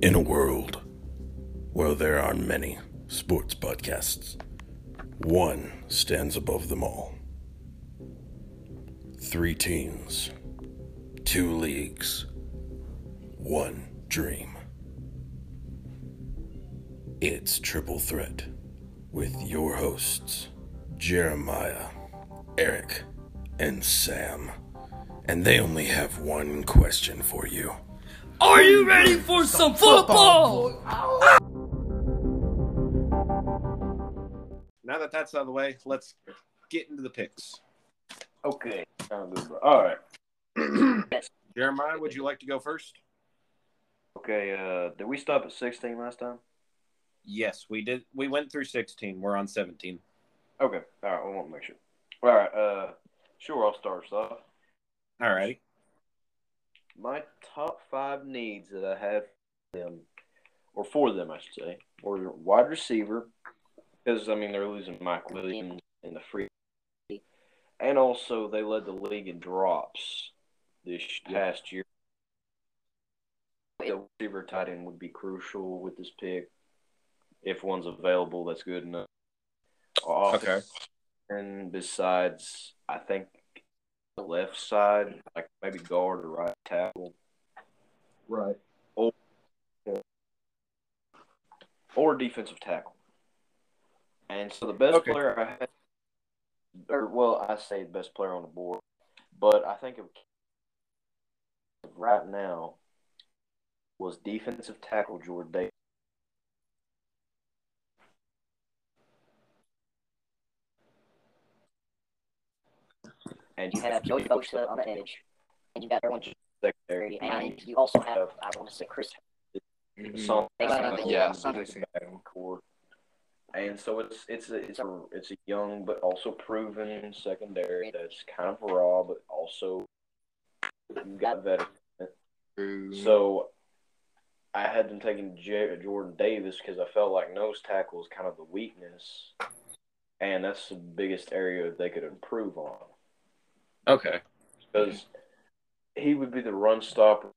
In a world where there are many sports podcasts, one stands above them all. Three teams, two leagues, one dream. It's Triple Threat with your hosts, Jeremiah, Eric, and Sam. And they only have one question for you. Are you ready for some football? Now that that's out of the way, let's get into the picks. Okay. Sounds good, bro. All right. Jeremiah, would you like to go first? Okay. Uh, did we stop at 16 last time? Yes, we did. We went through 16. We're on 17. Okay. All right. We want to make sure. All right. Uh, sure. I'll start us off. All right. My top five needs that I have them, or for them, I should say, were wide receiver, because I mean they're losing Mike Williams in the free, and also they led the league in drops this past year. The receiver tight end would be crucial with this pick. If one's available, that's good enough. Okay. And besides, I think the left side, like maybe guard or right tackle, Right. or or defensive tackle. And so the best Okay. player I had, or well, I say the best player on the board, but I think of right now was defensive tackle Jordan Davis. And you have Joey Bosa on the edge, and you got Erwin secondary. and you also have I want to say Chris. Some, Uh, yeah, core. And so it's it's a it's a it's a young but also proven secondary that's kind of raw but also you got veteran. So I had them taking J- Jordan Davis because I felt like nose tackle is kind of the weakness, and that's the biggest area they could improve on Okay. because he would be the run stopper,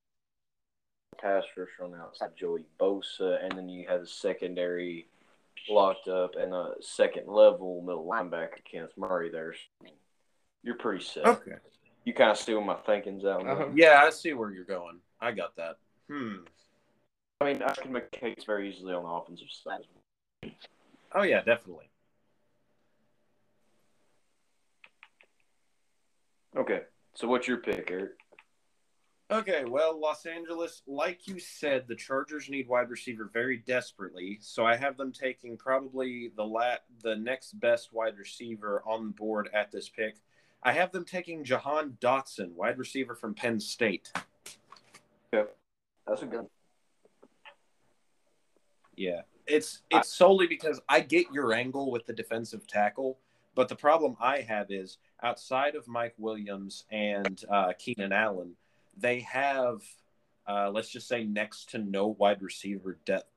pass rusher on the outside, Joey Bosa, and then you have the secondary locked up and a second level middle linebacker Kenneth Murray there. You're pretty set. Okay. You kind of see where my thinking's out. Uh-huh. Yeah, I see where you're going. I got that. Hmm. I mean, I can make a case very easily on the offensive side. Oh yeah, definitely. Okay, so what's your pick, Eric? Okay, well, Los Angeles, like you said, the Chargers need wide receiver very desperately. So I have them taking probably the la- the next best wide receiver on the board at this pick. I have them taking Jahan Dotson, wide receiver from Penn State. Yep. That's a good. Yeah, it's it's solely because I get your angle with the defensive tackle, but the problem I have is outside of Mike Williams and uh, Keenan Allen, they have uh, let's just say next to no wide receiver depth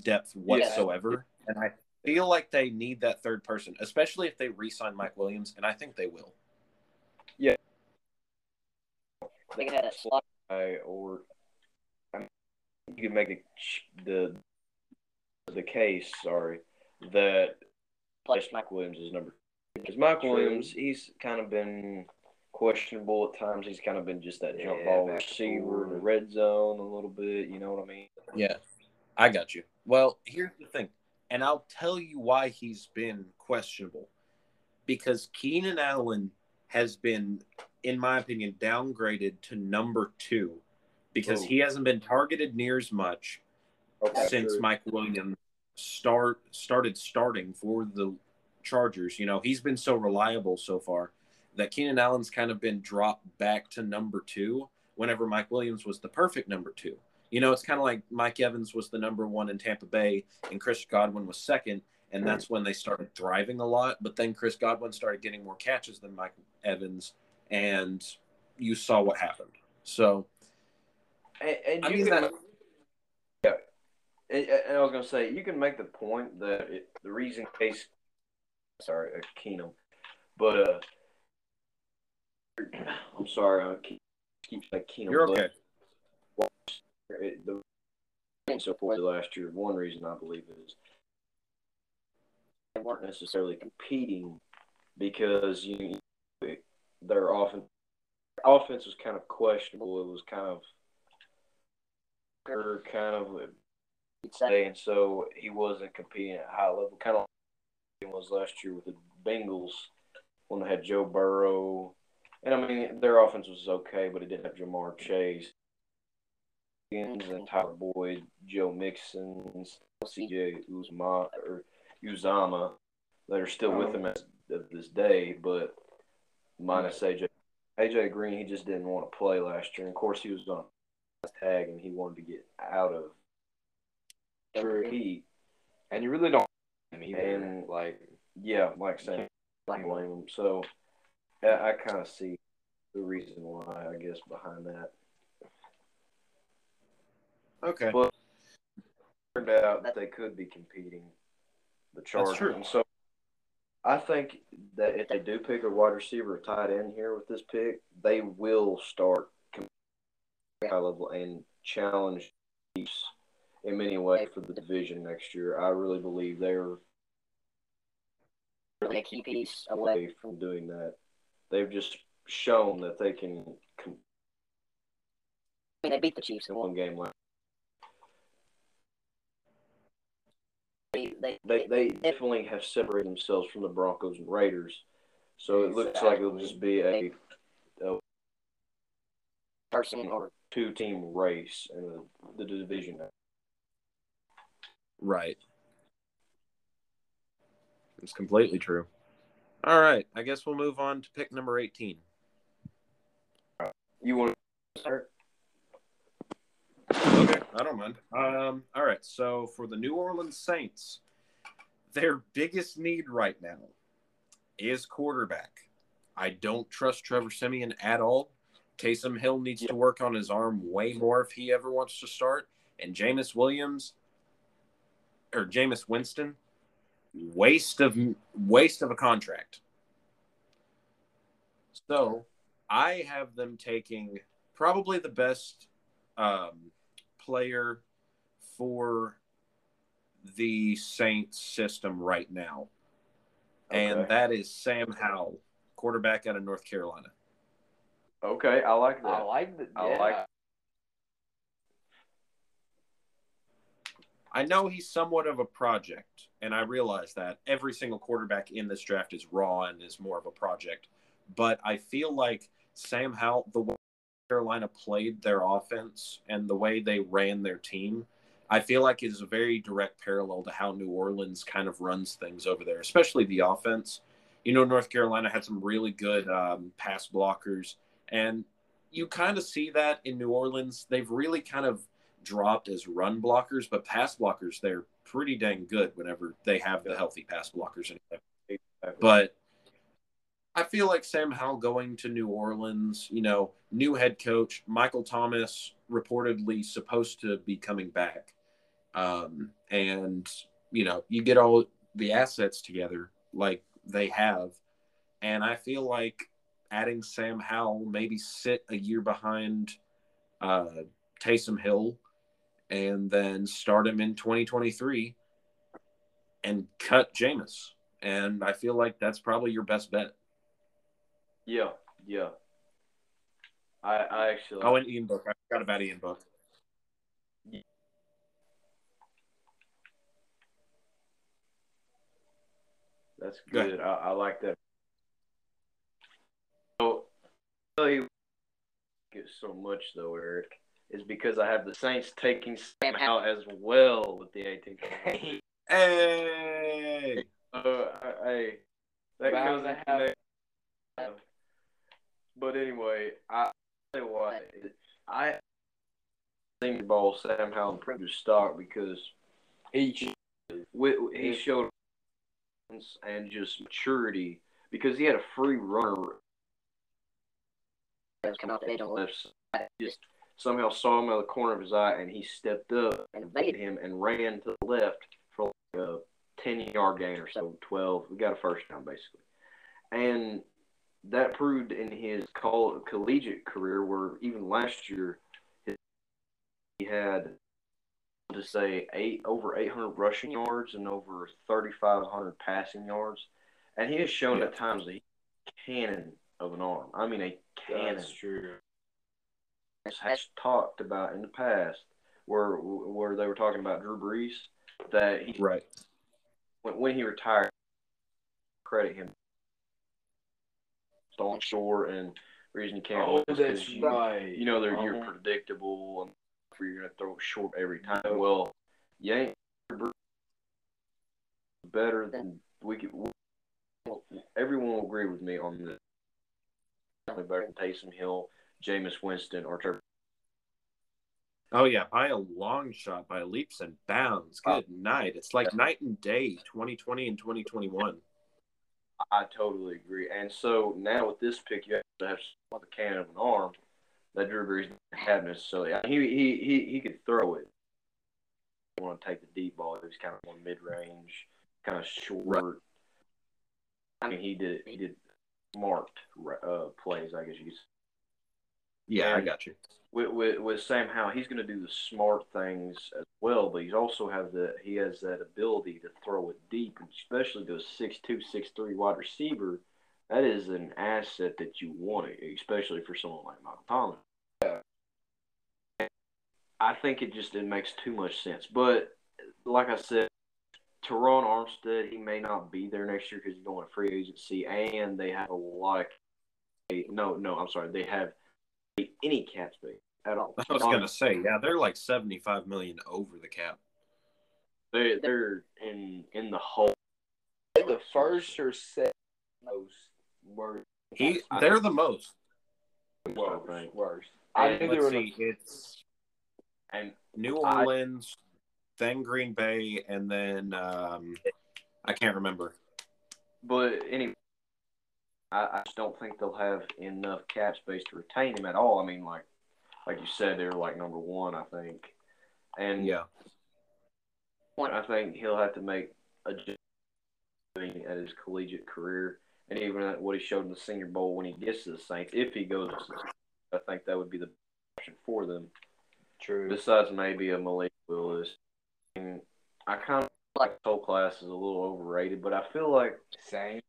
depth whatsoever, and I feel like they need that third person, especially if they re-sign Mike Williams, and I think they will. Yeah. They can have that slot. guy, or I mean, you can make a, the the case. Sorry, that Mike Williams is number. Because Mike Williams, he's kind of been questionable at times. He's kind of been just that jump Yeah, ball back receiver in the red zone a little bit. You know what I mean? Yeah, I got you. Well, here's the thing, and I'll tell you why he's been questionable. Because Keenan Allen has been, in my opinion, downgraded to number two because Ooh. he hasn't been targeted near as much Okay. since Mike Williams start started starting for the Chargers. You know, he's been so reliable so far that Keenan Allen's kind of been dropped back to number two whenever Mike Williams was the perfect number two. You know, it's kind of like Mike Evans was the number one in Tampa Bay and Chris Godwin was second, and that's when they started thriving a lot. But then Chris Godwin started getting more catches than Mike Evans, and you saw what happened. So, And, and I you mean, can, that- yeah. And, and I was gonna say you can make the point that it, the reason case, sorry, uh, Keenum, but uh, I'm sorry, I keep keep like Keenum. you're but okay. it- the and so forth last year. One reason I believe is they weren't necessarily competing because you their offense offense was kind of questionable. It was kind of kind of You'd say. and so he wasn't competing at a high level, kind of like he was last year with the Bengals when they had Joe Burrow. And I mean, their offense was okay, but it didn't have Ja'Marr Chase, and Tyler Boyd, Joe Mixon, C.J. Uzma or Uzama that are still with him uh-huh. as of this day, but minus AJ. AJ Green, he just didn't want to play last year. And of course, he was on tag and he wanted to get out of True. Heat. And you really don't either. And like yeah, like saying Like, blame him. So I, I kind of see the reason why, I guess, behind that. Okay. But turned out that they could be competing the Chargers. true. And so I think that if they do pick a wide receiver or tight end here with this pick, they will start competing high level and challenge the Chiefs in many ways for the division next year. I really believe they're really a key piece away. from doing that. They've just shown that they can I mean, they beat the Chiefs in one. game last. They, they, They they definitely have separated themselves from the Broncos and Raiders. So it looks like it'll just be a person or two team race in the, the division. Right. It's completely true. All right. I guess we'll move on to pick number 18. You want to start? Okay. I don't mind. Um, all right. So for the New Orleans Saints, their biggest need right now is quarterback. I don't trust Trevor Siemian at all. Taysom Hill needs to work on his arm way more if he ever wants to start. And Jameis Williams or Jameis Winston, waste of waste of a contract. So I have them taking probably the best um, player for the Saints system right now, and that is Sam Howell, quarterback out of North Carolina. Okay, I like that. I like the I yeah. like- I know he's somewhat of a project, and I realize that every single quarterback in this draft is raw and is more of a project. But I feel like Sam Howell, the way Carolina played their offense and the way they ran their team, I feel like is a very direct parallel to how New Orleans kind of runs things over there, especially the offense. You know, North Carolina had some really good um, pass blockers, and you kind of see that in New Orleans. They've really kind of dropped as run blockers, but pass blockers they're pretty dang good whenever they have the healthy pass blockers. But I feel like Sam Howell going to New Orleans, you know, new head coach Michael Thomas reportedly supposed to be coming back, um, and you know, you get all the assets together like they have, and I feel like adding Sam Howell maybe sit a year behind uh, Taysom Hill and then start him in 2023 and cut Jameis. And I feel like that's probably your best bet. Yeah, yeah. I I actually Oh, and Ian Book. I forgot about Ian Book. That's Go good. I, I like that. So, tell you get so much though, Eric, is because I have the Saints taking Sam Howell as well with the 18th. pick. Hey! uh, hey, that Bound goes to have- into- But anyway, I tell you what, I think the ball Sam Howell improved his stock because he wi- he showed and just maturity because he had a free runner was coming off the edge on the left left side. Just somehow saw him out of the corner of his eye, and he stepped up and evaded him and ran to the left for like a 10 yard gain or so, 12. We got a first down basically. And that proved in his coll- collegiate career, where even last year his- he had to say eight over 800 rushing yards and over 3,500 passing yards, and he has shown Yeah. at times a cannon of an arm. I mean, a cannon. That's true. Has talked about in the past, where where they were talking about Drew Brees, that he Right. when, when he retired, credit him. Falling short and reason you can't Oh, win is 'cause that's you, right. you know they're you're Uh-huh. predictable and you're gonna throw short every time. Well, you ain't better than we could. Everyone will agree with me on this. Definitely better than Taysom Hill, Jameis Winston, or Trevor. Oh yeah, by a long shot, by leaps and bounds. Good night. It's like night and day, 2020 and 2021. I totally agree. And so now with this pick, you have to have the cannon of an arm that Drew Brees didn't necessarily. I mean, he he he he could throw it. I want to take the deep ball. He was kind of more mid range, kind of short. Right. I mean, he did he did marked uh, plays. I guess you could. say. Yeah, I got you. With, with with Sam Howell, he's going to do the smart things as well, but he's also have the he has that ability to throw it deep, especially to a six two six three wide receiver. That is an asset that you want, especially for someone like Michael Thomas. I think it just it makes too much sense. But like I said, Terron Armstead, he may not be there next year because he's going to free agency, and they have a lot of no, no, I'm sorry, they have any cap space at all. I was gonna say, yeah, they're like 75 million over the cap. They they're in in the hole. The first or second most worst. He, they're the most. worst. think. Worst. I And knew they let's were. see, it's And New I- Orleans, then Green Bay, and then um, I can't remember. but anyway, I, I just don't think they'll have enough cap space to retain him at all. I mean, like like you said, they're like number one, I think, and Yeah, I think he'll have to make a at his collegiate career, and even at what he showed in the Senior Bowl when he gets to the Saints. If he goes, to the Saints, I think that would be the option for them. True. Besides maybe a Malik Willis, I kind of like whole class is a little overrated, but I feel like Same.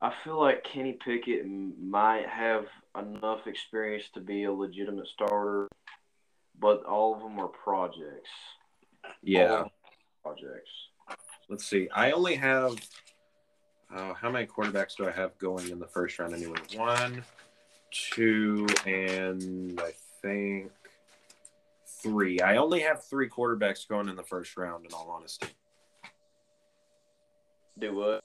I feel like Kenny Pickett might have enough experience to be a legitimate starter, but all of them are projects. yeah. Projects. Let's see. I only have. Uh, how many quarterbacks do I have going in the first round anyway? One, two, and I think three. I only have three quarterbacks going in the first round. In all honesty, Do what?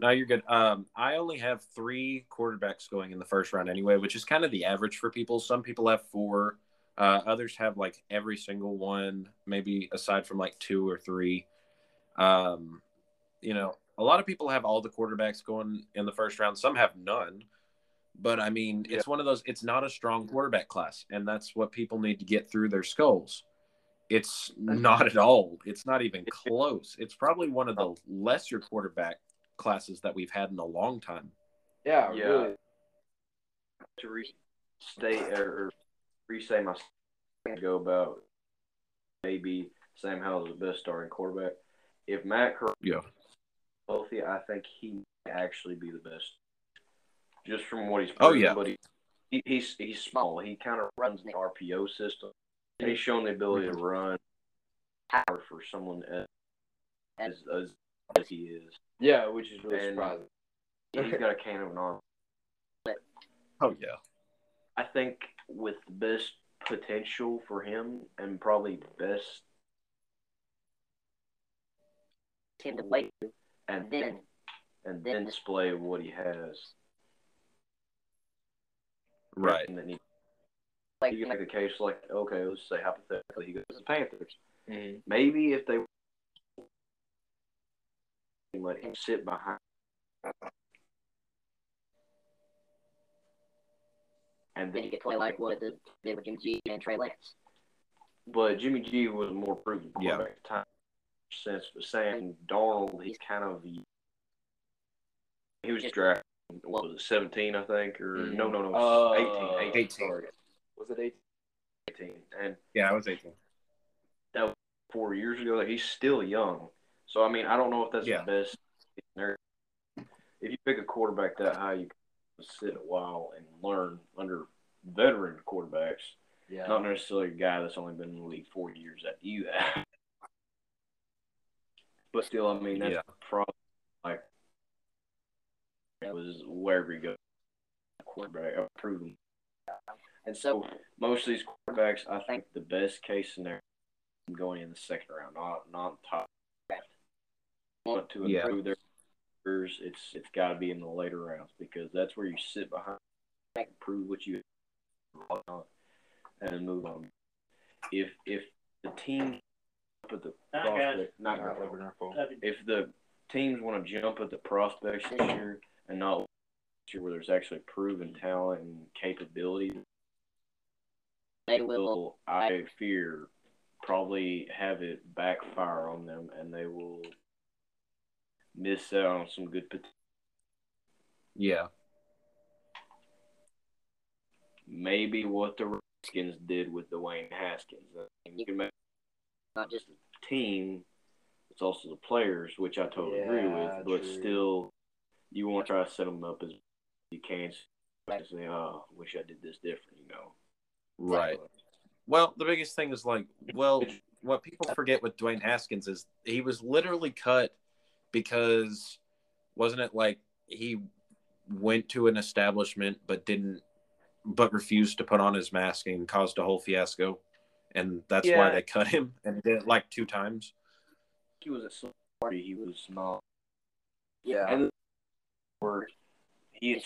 No, you're good. Um, I only have three quarterbacks going in the first round anyway, which is kind of the average for people. Some people have four. Uh, others have like every single one, maybe aside from like two or three. Um, you know, a lot of people have all the quarterbacks going in the first round. Some have none. But I mean, it's one of those, it's not a strong quarterback class. And that's what people need to get through their skulls. It's not at all. It's not even close. It's probably one of the lesser quarterback classes that we've had in a long time. Yeah. Yeah. Really. To restate or, restate re-say my statement ago about maybe Sam Howell is the best starting quarterback. If Matt Corral Yeah. is healthy, I think he may actually be the best. Just from what he's Oh, yeah. but he, he, he's he's small. He kind of runs the RPO system, and he's shown the ability to run power for someone as as, as, as he is. Yeah, which is really And- surprising. He's got a can of an arm. Oh, yeah. I think with the best potential for him and probably best Him to play, and then and then display what he has. Right. And then he, like you can make the case like, okay, let's say hypothetically he goes to the Panthers. Mhm. Maybe if they let him sit behind and then you then get play like what the did with Jimmy G and Trey Lance. but Jimmy G was more proven Yeah. at the time. Since Sam Darnold, he's kind of he was drafted. What was it, seventeen? I think, or Mhm. no, no, no, Uh, 18, 18, 18. sorry. Was it eighteen? 18, and Yeah, I was 18. That was four years ago, he's still young. So I mean, I don't know if that's Yeah. the best. If you pick a quarterback that high, you can sit a while and learn under veteran quarterbacks, Yeah. not necessarily a guy that's only been in the league four years that you have. But still, I mean, that's Yeah. probably like it was wherever you go, quarterback a proven. And so most of these quarterbacks, I think the best case scenario going in the second round, not not top. Want to Yeah. improve their careers, it's it's got to be in the later rounds because that's where you sit behind, prove what you on, and move on. If if the team put the prospect, not Not your living fault. our fault. if the teams want to jump at the prospects this year and not this year where there's actually proven talent and capability, They will. will I fear probably have it backfire on them and they will miss out on some good potential. Yeah. Maybe what the Redskins did with Dwayne Haskins. I mean, you can make Not just the team, it's also the players, which I totally agree Yeah, with. But true. still, you want to try to set them up as you can. And say, "Oh, wish I did this different," you know. Right. Well, the biggest thing is like, well, what people forget with Dwayne Haskins is he was literally cut because wasn't it like he went to an establishment but didn't but refused to put on his mask and caused a whole fiasco and that's why they cut him and he did it like two times. He was at some party. He was not. Yeah. And where he's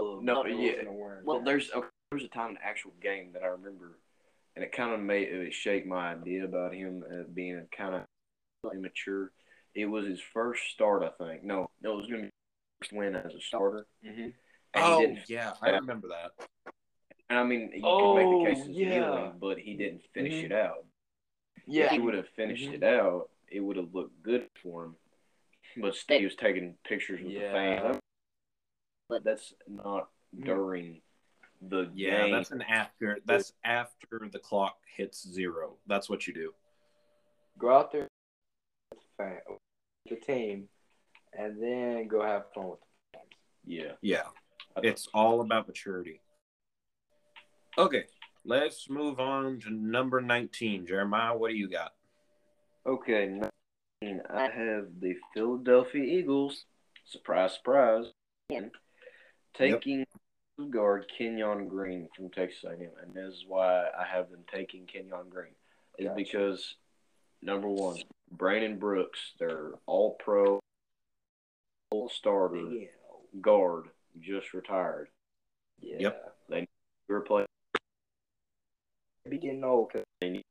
no, yeah. Well, there's okay, there was a time in the actual game that I remember, and it kind of made it shake my idea about him uh, being kind of immature. It was his first start, I think. No, no, it was going to be his first win as a starter. hmm oh yeah, I remember that. and I mean, you Oh, could make the case as yeah. kneeling, but he didn't finish Mhm. it out. If Yeah. he would have finished Mhm. it out, it would have looked good for him. But still, he was taking pictures with Yeah. the fans. But that's not Mhm. during the Yeah, game. that's an after that's after the clock hits zero. That's what you do. Go out there with the fan- the team, and then go have fun with the fans. yeah. Yeah. It's all about maturity. Okay, let's move on to number 19. Jeremiah, what do you got? Okay, 19, I have the Philadelphia Eagles. Surprise, surprise. Yeah. Taking guard Kenyon Green from Texas A&M, and this is why I have them taking Kenyon Green. Is Gotcha. because number one, Brandon Brooks, their All-Pro, All-Starter guard, just retired. Yeah. Yep. They replaced Be getting old. 'cause- the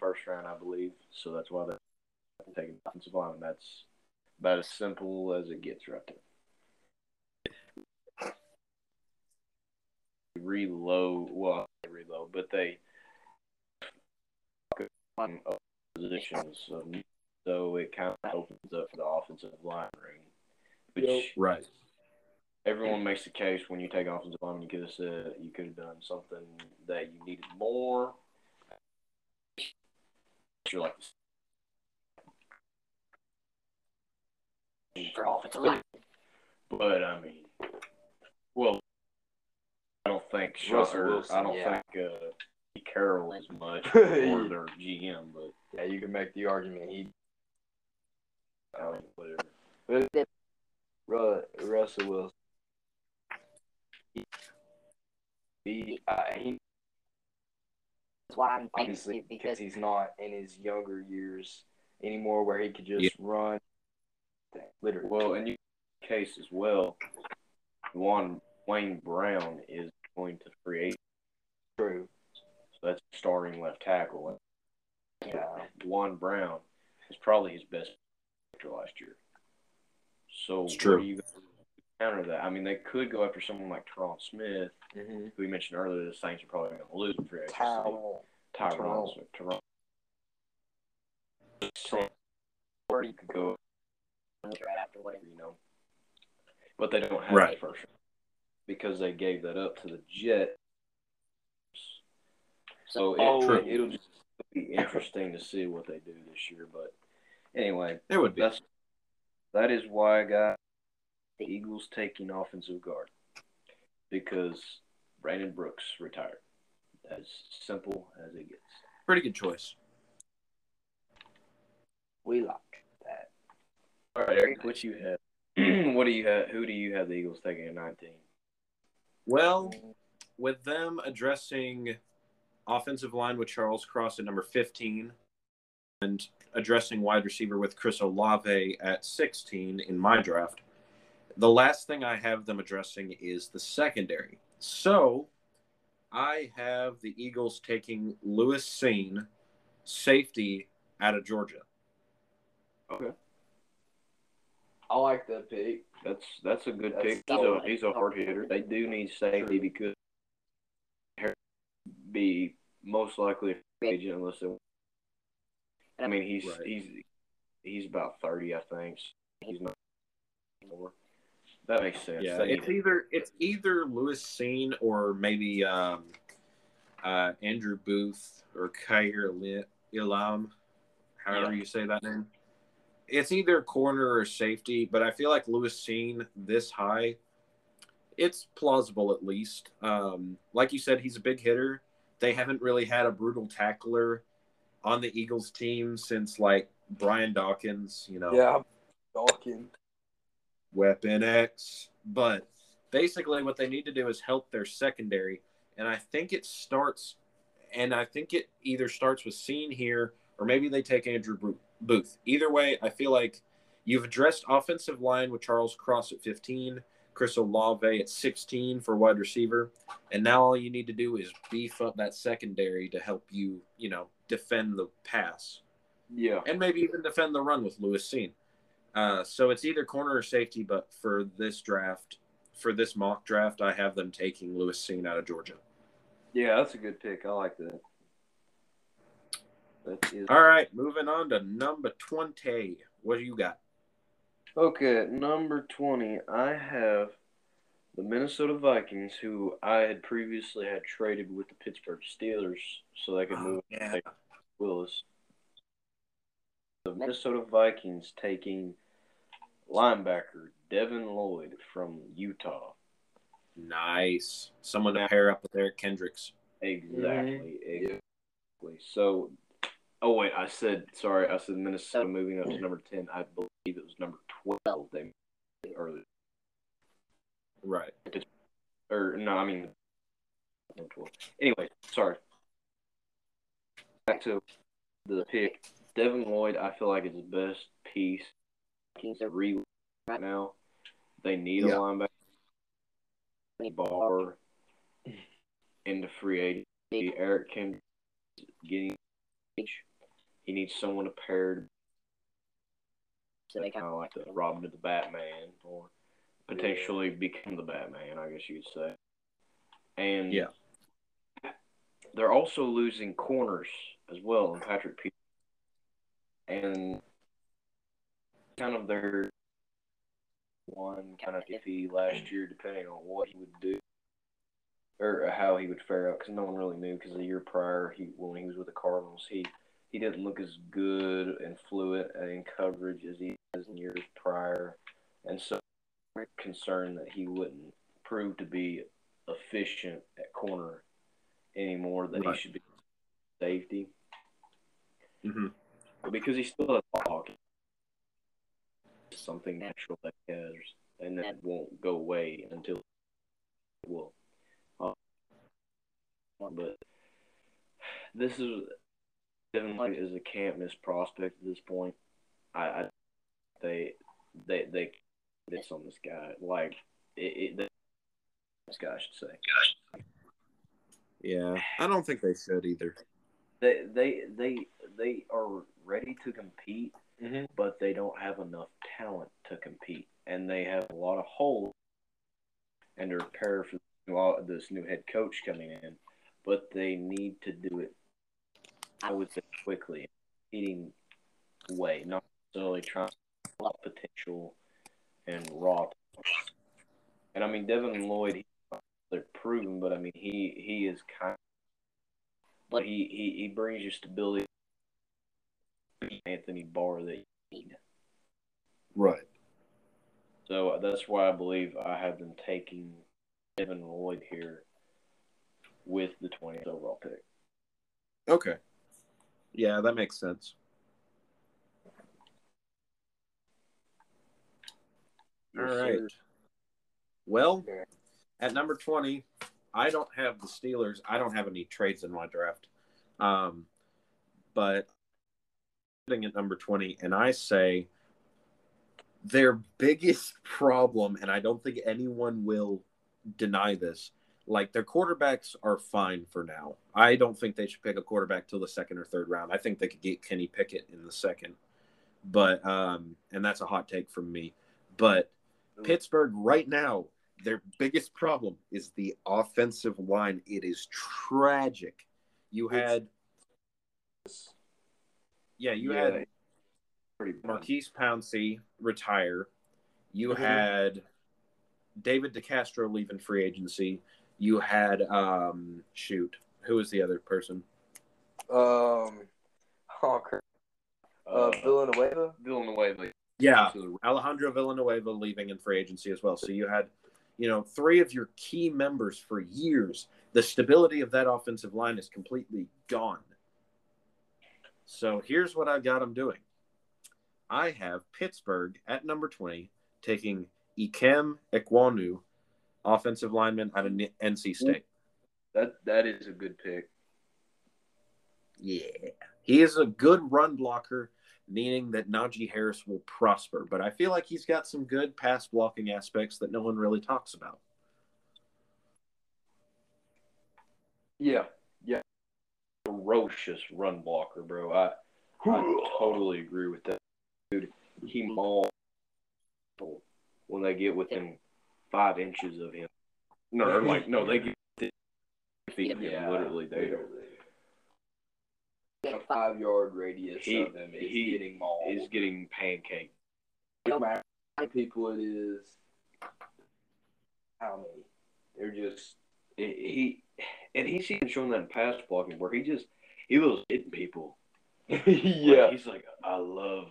first round, I believe. So that's why they're taking offensive lineman. That's about as simple as it gets right there. Reload, well, reload, but they positions, um, so it kind of opens up for the offensive line ring, which Yep. Right. everyone makes the case when you take offensive lineman. You could have said you could have done something that you needed more. You're like for offensive line. But I mean, well, I don't think Russell Shutter, Wilson, I don't yeah. think uh, Pete Carroll as much Yeah. or their GM, but Yeah, you can make the argument he I mean, whatever. Ru- Russell Wilson. He, uh, he That's why I'm obviously because because he's not in his younger years anymore, where he could just Yeah. run. Literally. Well, in your case as well, one Wayne Brown is going to create. true. so that's starting left tackle. Yeah. Duane Brown is probably his best after last year. So It's true. you counter that? I mean, they could go after someone like Teron Smith, Mm-hmm. who we mentioned earlier. The Saints are probably going to lose free agency. Tyron Tyrone. Smith, Tyrone. So or you could go, right after whatever. you know, but they don't have Right. the first because they gave that up to the Jets So Oh, true. it'll just be interesting to see what they do this year. But anyway, It would be. that's that is why I got the Eagles taking offensive guard because Brandon Brooks retired. As simple as it gets. Pretty good choice. We like that. All right, Eric, what you have? what do you have? Who do you have the Eagles taking at nineteen? Well, with them addressing offensive line with Charles Cross at number 15 and addressing wide receiver with Chris Olave at 16 in my draft, the last thing I have them addressing is the secondary. So I have the Eagles taking Lewis Cine, safety out of Georgia. Okay, I like that pick. that's that's a good That's pick. He's a he's a hard hitter. They do need safety because be most likely a agent unless they. I mean, he's Right. he's he's about thirty, I think. He's not more. That makes sense. Yeah, They it's need- either it's either Lewis Cine or maybe um, uh, Andrew Booth or Kaiir Elam, however Yeah. you say that name. It's either corner or safety, but I feel like Lewis Cine this high, it's plausible at least. Um, like you said, he's a big hitter. They haven't really had a brutal tackler on the Eagles team since like Brian Dawkins. You know, Yeah, Dawkins. Weapon X. But basically, what they need to do is help their secondary. And I think it starts, and I think it either starts with Cine here, or maybe they take Andrew Booth. Either way, I feel like you've addressed offensive line with Charles Cross at 15, Chris Olave at 16 for wide receiver. And now all you need to do is beef up that secondary to help you, you know, defend the pass yeah. and maybe even defend the run with Lewis Cine. Uh, so it's either corner or safety, but for this draft, for this mock draft, I have them taking Lewis Cine out of Georgia. Yeah, that's a good pick. I like that. That is All right, moving on to number 20. What do you got? Okay, at number 20, I have the Minnesota Vikings, who I had previously had traded with the Pittsburgh Steelers so they could oh, move yeah. Willis. The Minnesota Vikings taking linebacker Devin Lloyd from Utah. Nice. Someone to pair up with Eric Kendricks. Exactly. Mm-hmm. Exactly. So, oh, wait, I said, sorry, I said Minnesota moving up to number 10. I believe it was number 12 they earlier. Right. or no, I mean, 12. Anyway, sorry. Back to the pick. Devin Lloyd, I feel like is the best piece. Kings are re right now. They need Yeah. a linebacker. Bar into free agency. Eric Kendrick getting he needs someone to pair so they kind kind of like the Robin to the Batman, or potentially become the Batman, I guess you'd say. And Yeah. they're also losing corners as well, and Patrick Peterson, and kind of their one kind of iffy last year, depending on what he would do or how he would fare out, because no one really knew. Because the year prior, he when he was with the Cardinals, he he didn't look as good and fluid in coverage as he has in years prior, and so we're concerned that he wouldn't prove to be efficient at corner anymore. That Right. he should be safety, mm-hmm. but because he still has talk, something natural that he has, and that won't go away until it will. Uh, but this is Devin Lloyd is a can't miss prospect at this point. I, I they they they miss on this guy like it, it this guy I should say. Yeah. I don't think they should either. They they they they are ready to compete, Mhm. but they don't have enough talent to compete, and they have a lot of holes. And they're prepared for this new head coach coming in, but they need to do it. I would say quickly, eating way, not necessarily trying to unlock potential and raw. And I mean, Devin Lloyd, they're proven, but I mean, he he is kind but he, he, he brings you stability. Anthony Barr that you need. Right. So that's why I believe I have them taking Evan Lloyd here with the 20th overall pick. Okay. Yeah, that makes sense. All Yes, right. sir. Well, at number 20, I don't have the Steelers. I don't have any trades in my draft. Um, but sitting at number 20, and I say their biggest problem, and I don't think anyone will deny this, like their quarterbacks are fine for now. I don't think they should pick a quarterback till the second or third round. I think they could get Kenny Pickett in the second. But um and that's a hot take from me. But Pittsburgh right now, their biggest problem is the offensive line. It is tragic. You had yeah, you Yeah, had Pretty bad. Maurkice Pouncey retire. You Mhm. had David DeCastro leaving free agency. You had um shoot, who was the other person? Um, oh, crap. uh, Villanueva. Villanueva. Yeah, Absolutely. Alejandro Villanueva leaving in free agency as well. So you had, you know, three of your key members for years. The stability of that offensive line is completely gone. So here's what I've got them doing. I have Pittsburgh at number 20 taking Ikem Ekwonu, offensive lineman out of NC State. That that is a good pick. Yeah. He is a good run blocker, meaning that Najee Harris will prosper. But I feel like he's got some good pass blocking aspects that no one really talks about. Yeah. Yeah, ferocious run blocker, bro. I I totally agree with that, dude. He mauls people when they get within five inches of him. No, or like no, they get feet. Yeah. literally. They A five yard radius He- of him is he getting mauled. is getting pancaked. no matter how many people it is, how many. They're just He and he's even shown that in pass blocking where he just he was hitting people. Like, yeah. he's like, I love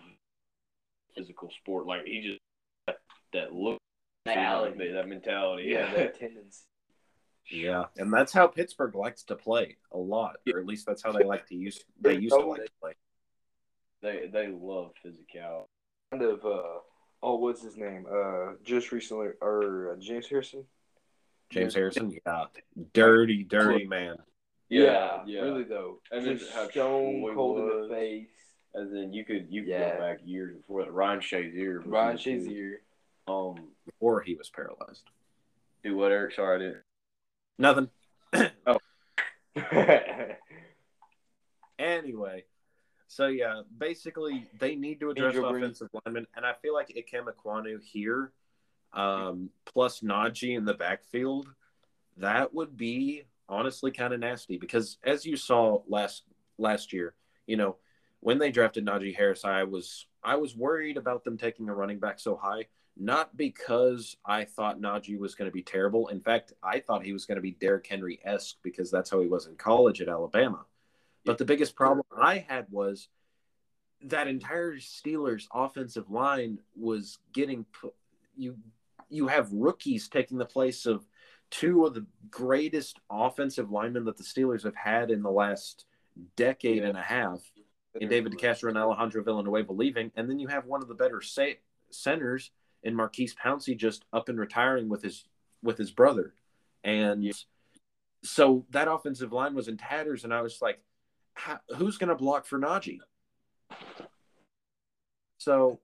physical sport. Like he just that, that look, Mentality. that mentality. Yeah, Yeah, that tendency. Yeah. And that's how Pittsburgh likes to play a lot, or at least that's how they like to use they used to like to play. they they love physicality. Kind of. Uh, oh, what's his name? Uh, just recently, or uh, James Harrison. James Harrison, yeah. Dirty, dirty man. Yeah, yeah. Really though. And then just how stone Troy cold in the face. And then you could you could Yeah. go back years before that. Ryan Shazier. was Ryan good, too. Shazier. Um, Before he was paralyzed. do what, Eric? Sorry, I Nothing. Anyway, so yeah, basically they need to address Angel Green. offensive linemen, and I feel like Ikem Ekwonu here, um, plus Najee in the backfield, that would be honestly kind of nasty because as you saw last last year, you know, when they drafted Najee Harris, I was I was worried about them taking a running back so high. Not because I thought Najee was going to be terrible. In fact, I thought he was going to be Derrick Henry esque because that's how he was in college at Alabama. But the biggest problem I had was that entire Steelers offensive line was getting you you have rookies taking the place of two of the greatest offensive linemen that the Steelers have had in the last decade and a half in David DeCastro and Alejandro Villanueva leaving, and then you have one of the better centers in Maurkice Pouncey just up and retiring with his with his brother, and so that offensive line was in tatters, and I was like, "Who's going to block for Najee?" So,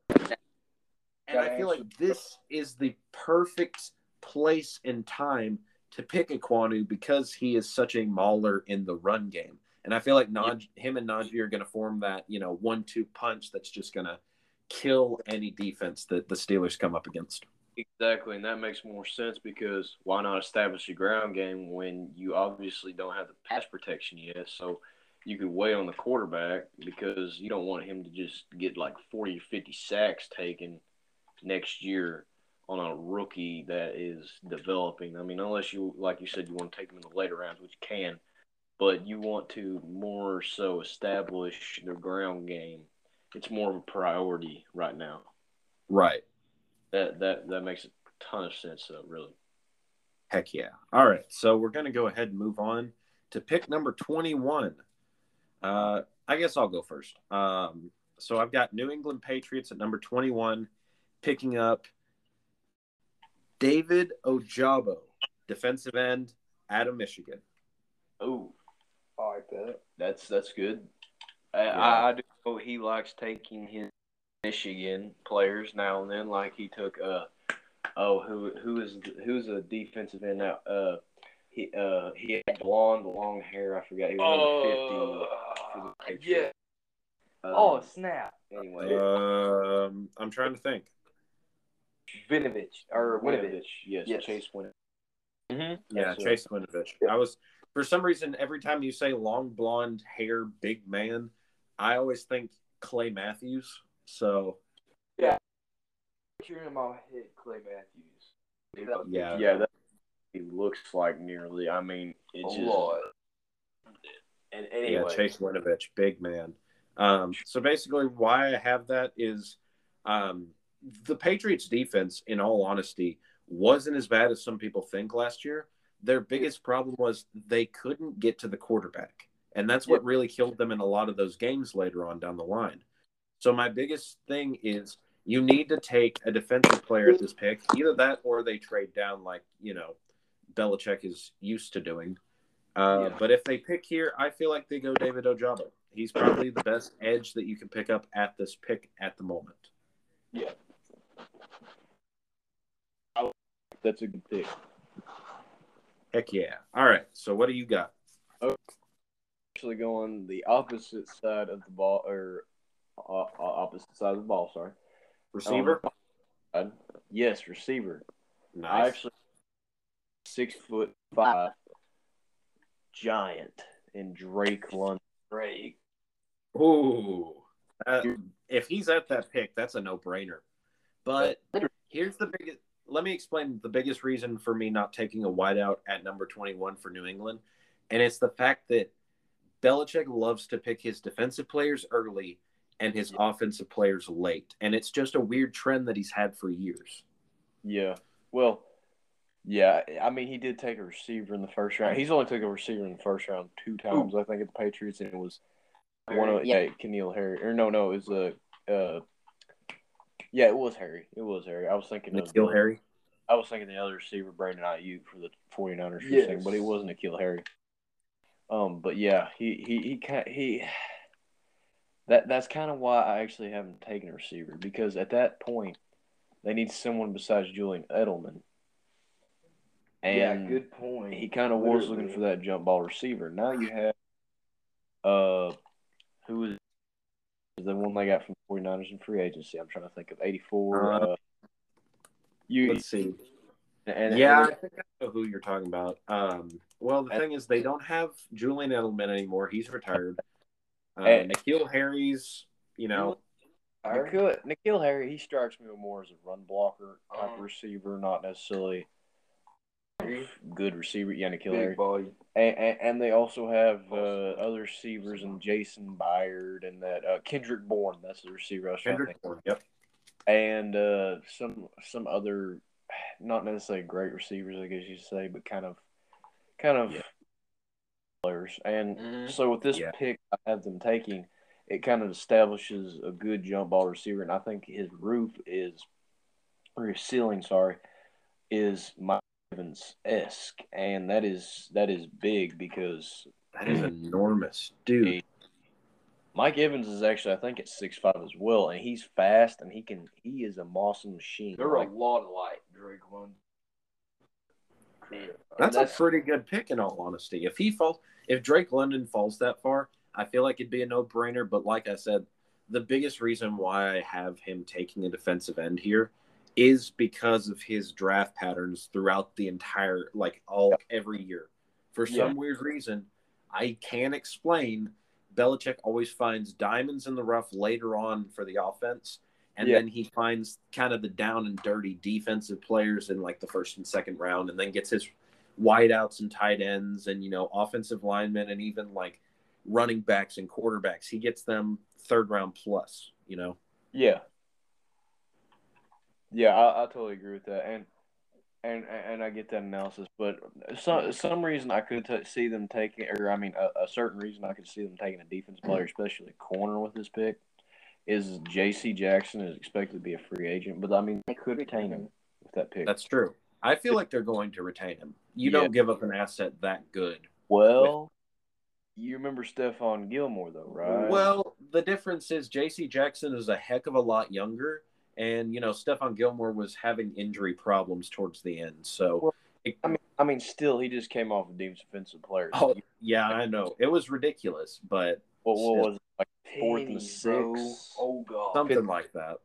and I feel like this is the perfect place and time to pick Ekwonu because he is such a mauler in the run game. And I feel like Naj, him and Najee are going to form that, you know, one-two punch that's just going to kill any defense that the Steelers come up against. Exactly, and that makes more sense because why not establish a ground game when you obviously don't have the pass protection yet? So you could weigh on the quarterback because you don't want him to just get like 40 or 50 sacks taken next year on a rookie that is developing. I mean, unless you, like you said, you want to take him in the later rounds, which you can. but you want to more so establish their ground game. It's more of a priority right now. Right. That that that makes a ton of sense, though. Really. Heck yeah. All right. So we're going to go ahead and move on to pick number 21. Uh, I guess I'll go first. Um, so I've got New England Patriots at number 21, picking up David Ojabo, defensive end out of Michigan. Oh, I like that. that's that's good. I, Yeah. I, I do know he likes taking his Michigan players now and then, like he took uh oh who who is who's a defensive end now uh he uh he had blonde long hair I forgot he was number Oh, fifty. yeah. Um, Oh, snap. anyway, Um, I'm trying to think. Vinovich or Winovich. Winovich, yes, Yes. Chase Winovich. Mm-hmm. Yeah, Chase Winovich. I was for some reason every time you say long blonde hair, big man, I always think Clay Matthews. So Picture in my head, Clay Matthews. yeah, yeah, that he looks like nearly. I mean, A it's just lot. and anyway, yeah. Chase Winovich, big man. Um, so basically, why I have that is um, the Patriots' defense, in all honesty, wasn't as bad as some people think last year. Their biggest problem was they couldn't get to the quarterback, and that's what really killed them in a lot of those games later on down the line. So my biggest thing is you need to take a defensive player at this pick, either that or they trade down, like you know Belichick is used to doing. Uh, Yeah. But if they pick here, I feel like they go David Ojabo. He's probably the best edge that you can pick up at this pick at the moment. Yeah. That's a good pick. Heck yeah! All right, so what do you got? Actually, going the opposite side of the ball, or uh, uh, opposite side of the ball. Sorry, Receiver. Um, yes, receiver. I actually six foot five, giant, in Drake London. Drake. Ooh, uh, if he's at that pick, that's a no-brainer. But here's the biggest. Let me explain the biggest reason for me not taking a wideout at number 21 for New England, and it's the fact that Belichick loves to pick his defensive players early and his offensive players late, and it's just a weird trend that he's had for years. Yeah. Well, yeah. I mean, he did take a receiver in the first round. He's only took a receiver in the first round two times, I think, at the Patriots, and it was one of Yeah. yeah, N'Keal Harry. Or no, no, it was a. Uh, yeah, it was Harry. It was Harry. I was thinking of N'Keal the- Harry. I was thinking the other receiver, Brandon Aiyuk for the 49ers for a Yes. second, but it wasn't N'Keal Harry. Um, but yeah, he he he kind he that that's kind of why I actually haven't taken a receiver because at that point they need someone besides Julian Edelman. And yeah, good point. he kind of was looking for that jump ball receiver. Now you have uh who is the one they got from 49ers in free agency? I'm trying to think of 84 Uh, uh, you Let's see. And yeah, and- I think I know who you're talking about. Um, well, the thing is, they don't have Julian Edelman anymore. He's retired. Uh, And- N'Keal Harry's, you know, N'Keal, N'Keal Harry, he strikes me more as a run blocker type Uh-huh. receiver, not necessarily good receiver. Yeah, N'Keal Big Harry. body. And, and, and they also have uh, other receivers and Jason Byard and that uh, Kendrick Bourne. That's the receiver I was trying to Kendrick think. Bourne. Yep. And uh, some some other, not necessarily great receivers, I guess you should say, but kind of kind of Yeah. players. And Mhm. so with this Yeah. pick, I have them taking. It kind of establishes a good jump ball receiver, and I think his roof is, or his ceiling, sorry, is Mike Evans esque, and that is that is big because That is enormous, dude. Mike Evans is actually I think at six five as well, and he's fast and he can he is a awesome machine. They're Like, a lot of alike, Drake London. That's, that's- a pretty good pick, in all honesty. If he falls, if Drake London falls that far, I feel like it'd be a no-brainer. But like I said, the biggest reason why I have him taking a defensive end here is because of his draft patterns throughout the entire, like all every year. For some Yeah. weird reason, I can't explain. Belichick always finds diamonds in the rough later on for the offense, and Yeah. then he finds kind of the down and dirty defensive players in like the first and second round, and then gets his wideouts and tight ends and you know offensive linemen and even like running backs and quarterbacks. He gets them third round plus. You know. Yeah. Yeah, I, I totally agree with that, and and and I get that analysis, but some some reason I could t- see them taking, or I mean, a, a certain reason I could see them taking a defense player, especially corner with this pick, is J.C. Jackson is expected to be a free agent, but I mean they could retain him with that pick. That's true. I feel like they're going to retain him. You Yeah. don't give up an asset that good. well. You remember Stephon Gilmore though, right? Well, the difference is J.C. Jackson is a heck of a lot younger, and you know Stephon Gilmore was having injury problems towards the end. So, I mean, I mean, still, he just came off of defensive player. oh yeah, I know it was ridiculous, but what, what was it, fourth and six? Oh god. something like that.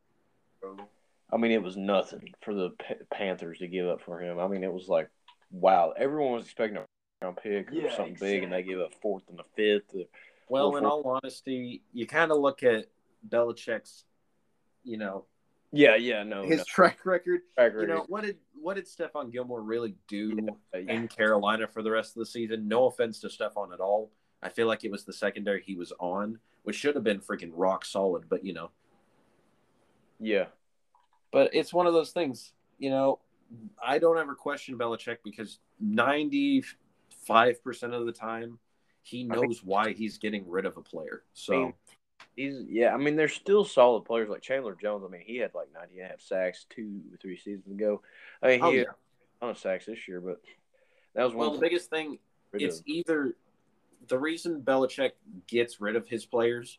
I mean, it was nothing for the Panthers to give up for him. I mean, it was like, wow, everyone was expecting a round pick or Yeah, something big, and they give up fourth and a fifth. Well, Well, in all honesty, you kind of look at Belichick's, you know, Yeah, yeah, no, his no. track record. Track You know what did what did Stephon Gilmore really do Yeah, yeah. in Carolina for the rest of the season? No offense to Stephon at all. I feel like it was the secondary he was on, which should have been freaking rock solid, but you know. yeah, But it's one of those things, you know, I don't ever question Belichick because 95% of the time he I knows why he's getting rid of a player. So, mean, he's yeah. I mean, there's still solid players like Chandler Jones. I mean, he had like 90 and a half sacks two or three seasons ago. I mean, he oh, had yeah. a ton of sacks this year, but that was one. Well, the biggest thing it's either the reason Belichick gets rid of his players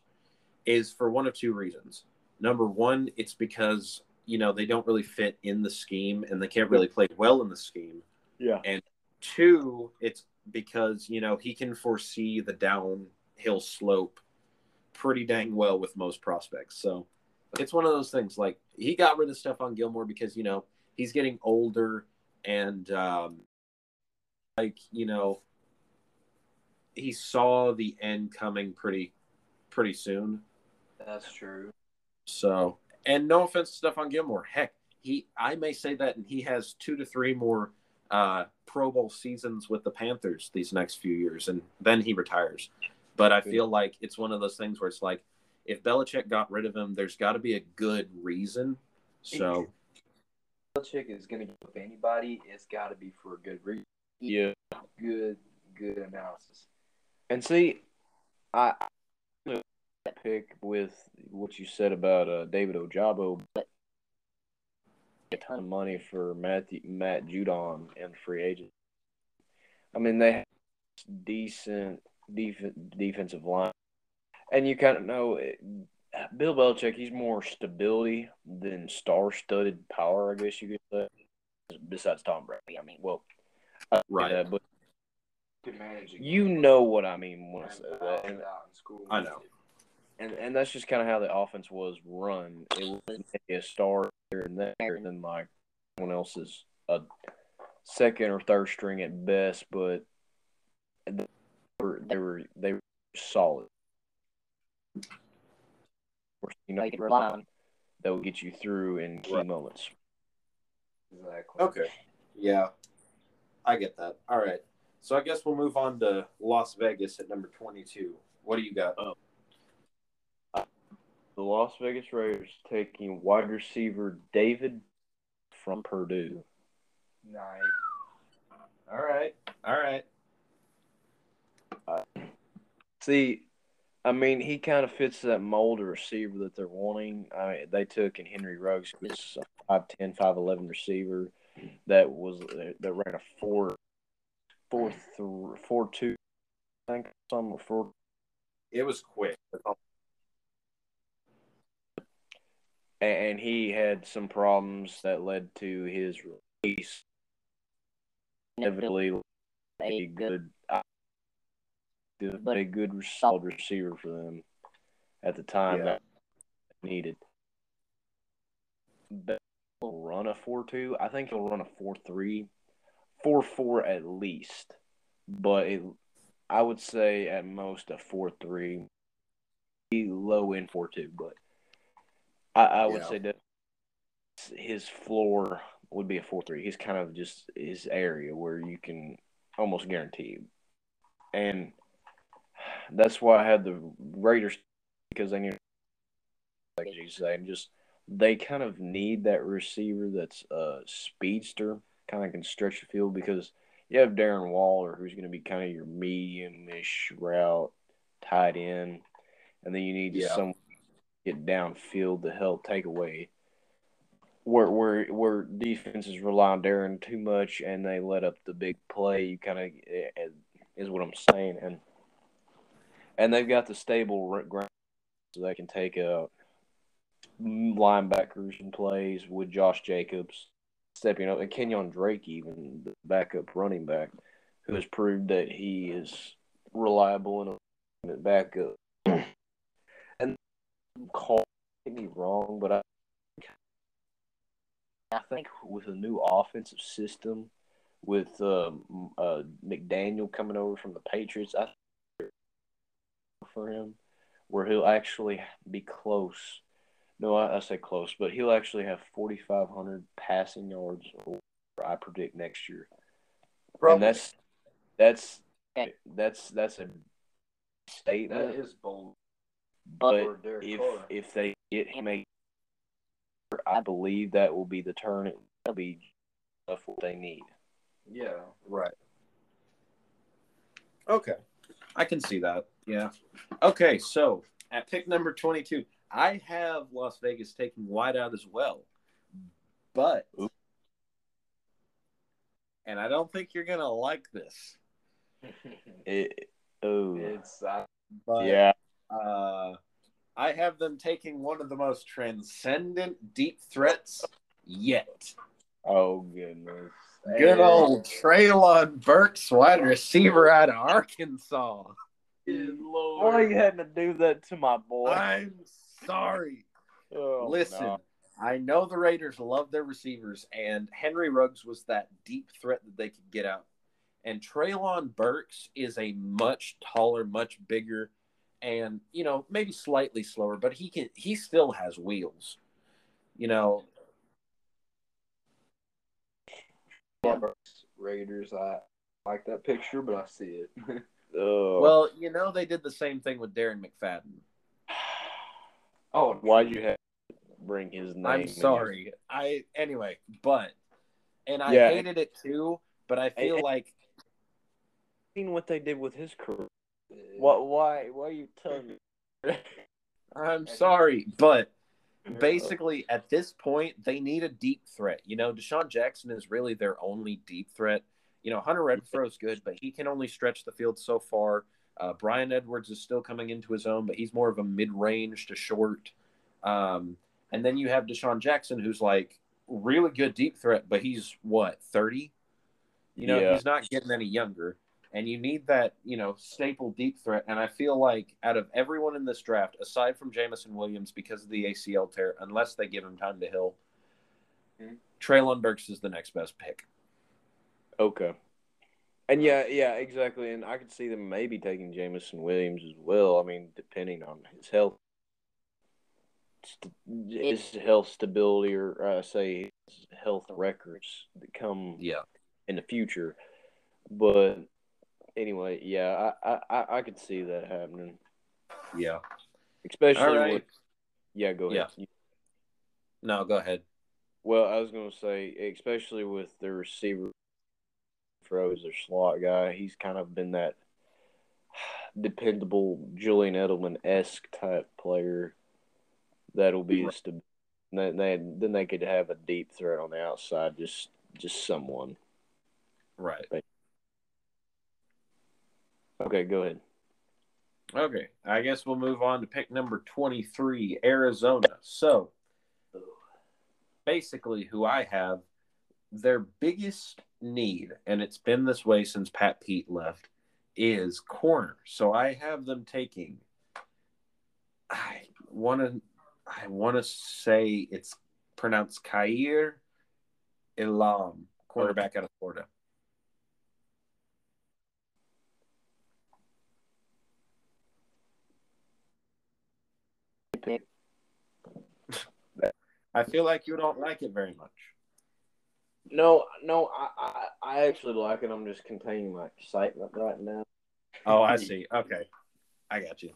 is for one of two reasons. Number one, it's because you know they don't really fit in the scheme and they can't really play well in the scheme. yeah, And Two, it's because you know he can foresee the downhill slope pretty dang well with most prospects. So it's one of those things. Like he got rid of Stephon Gilmore because you know he's getting older and um, like you know he saw the end coming pretty pretty soon. That's true. So and no offense to Stephon Gilmore, heck, he I may say that and he has two to three more uh, Pro Bowl seasons with the Panthers these next few years, and then he retires. But I feel like it's one of those things where it's like if Belichick got rid of him, there's got to be a good reason. So Belichick is gonna give up anybody. It's got to be for a good reason. yeah. Good, good analysis. And see, I I pick with what you said about uh, David Ojabo, but a ton of money for Matthew, Matt Judon and free agent. I mean, they have decent def- defensive line, and you kind of know it, Bill Belichick. He's more stability than star-studded power, I guess you could say. Besides Tom Brady, I mean, well, Right. that, but To you know what I mean when I say that. out And, in school. I know. and and that's just kind of how the offense was run. It was maybe a star here and there, and then like someone else is a second or third string at best, but they were they were, they were solid. You know, you can rely on. that will get you through in key Right. moments. Exactly. Okay. Yeah. I get that. All right. So I guess we'll move on to Las Vegas at number 22. What do you got? Oh. The Las Vegas Raiders taking wide receiver David from Purdue. Nice. All right. All right. Uh, see, I mean, he kind of fits that mold of receiver that they're wanting. I mean, they took in Henry Ruggs, who's a 5'10", 5'11", receiver that was that ran a four, four, mm-hmm. th- four two, I think some four. It was quick. And he had some problems that led to his release. Inevitably, a good, but a good solid receiver for them at the time Yeah. that needed. But he'll run a four two. I think he'll run a four three, four four at least. But it, I would say at most a four three, low end four two. But I, I would Yeah. say that his floor would be a four three. He's kind of just his area where you can almost guarantee, and that's why I had the Raiders because they need, like you say, just they kind of need that receiver that's a speedster, kind of can stretch the field because you have Darren Waller who's going to be kind of your medium-ish route tight end, and then you need Yeah. some get downfield to help take away where where where defenses rely on Darren too much and they let up the big play. You kind of eh, eh, is what I'm saying, and and they've got the stable ground so they can take out linebackers and plays with Josh Jacobs stepping up and Kenyon Drake even the backup running back who has proved that he is reliable and a backup. and call me wrong, but I I think with a new offensive system, with um, uh, McDaniel coming over from the Patriots, I for him, where he'll actually be close. No, I, I say close, but he'll actually have 4,500 passing yards. or I predict next year, and that's that's that's that's a statement. That is bold. But for if Carr. if they get him a, I believe that will be the turn. It will be enough what they need. Yeah. Right. Okay. I can see that. Yeah. Okay, so at pick number 22, I have Las Vegas taking wideout as well. But Oop. and I don't think you're going to like this. It, oh it's uh, But yeah, uh I have them taking one of the most transcendent deep threats yet. oh goodness. Good old Treylon Burks, wide receiver out of Arkansas. Why are you having to do that to my boy? I'm sorry. Oh, Listen, no. I know the Raiders love their receivers, and Henry Ruggs was that deep threat that they could get out. And Treylon Burks is a much taller, much bigger, and you know maybe slightly slower, but he can. He still has wheels. You know, Raiders. I like that picture, but I see it. Oh. well, you know they did the same thing with Darren McFadden. Oh, why'd you have to bring his name? I'm sorry. I anyway, but and I Yeah. hated it too. But I feel And- like Seen what they did with his career. What? Why? Why are you telling me? I'm sorry, but basically at this point they need a deep threat. You know, DeSean Jackson is really their only deep threat. You know, Hunter Renfrow's good, but he can only stretch the field so far. Uh, Bryan Edwards is still coming into his own, but he's more of a mid-range to short. Um, and then you have DeSean Jackson, who's like really good deep threat, but he's what thirty. You know, Yeah. he's not getting any younger. And you need that, you know, staple deep threat. And I feel like out of everyone in this draft, aside from Jameson Williams because of the ACL tear, unless they give him time to heal, Mhm. Treylon Burks is the next best pick. Okay. And yeah, yeah, exactly. And I could see them maybe taking Jameson Williams as well. I mean, depending on his health, his health stability, or uh, say his health records that come Yeah. in the future. But anyway, yeah, I, I, I- could see that happening, Yeah. especially All right. with. Yeah, go ahead. No, go ahead. Well, I was going to say, especially with the receiver, throws their slot guy. He's kind of been that dependable Julian Edelman esque type player that'll be a stab- then they then they could have a deep threat on the outside, just just someone. Right. Okay, go ahead. Okay. I guess we'll move on to pick number 23, Arizona. So basically, who I have, their biggest need, and it's been this way since Pat Pete left, is corner. So I have them taking. I want to. I want to say it's pronounced Kaiir Elam, quarterback out of Florida. I feel like you don't like it very much. No, no, I, I, I actually like it. I'm just containing my excitement right now. Oh, I see. Okay, I got you.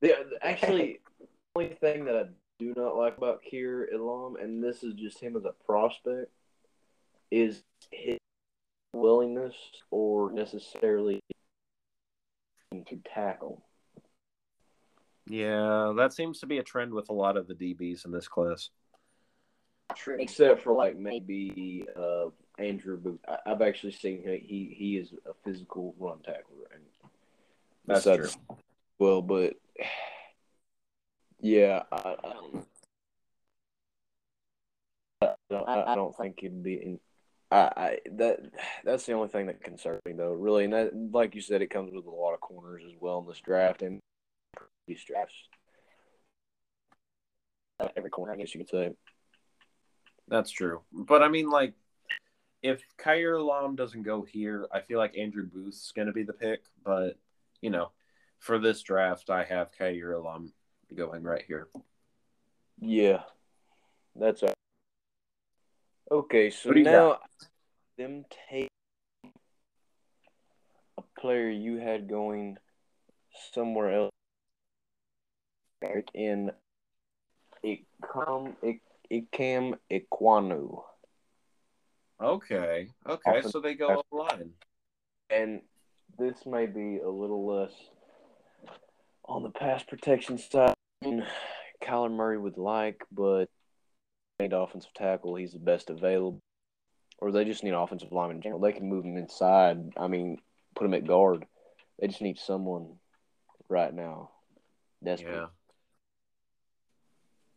The, actually, the only thing that I do not like about Kaiir Elam, and this is just him as a prospect, is his willingness or necessarily to tackle. Yeah, that seems to be a trend with a lot of the DBs in this class. True. Except for like maybe uh, Andrew Booth. I, I've actually seen him. He he is a physical run tackler. And That's besides- true. Well, but yeah, I, I don't. I don't, I, I don't think it'd be. In, I, I that that's the only thing that concerns me though, really. And that, like you said, it comes with a lot of corners as well in this draft and these drafts. Every corner, I guess you could say. That's true. But I mean, like, if Kaiir Elam doesn't go here, I feel like Andrew Booth's going to be the pick. But, you know, for this draft, I have Kaiir Elam going right here. Yeah, that's a okay. So What do you now, them take a player you had going somewhere else in Ikam Ik, Ikam Ekwonu, Okay. Okay. Often- So they go up line. and this may be a little less on the pass protection side. Kyler Murray would like, but they need offensive tackle. He's the best available. Or they just need offensive lineman in general. They can move him inside. I mean, put him at guard. They just need someone right now. Desperate. Yeah.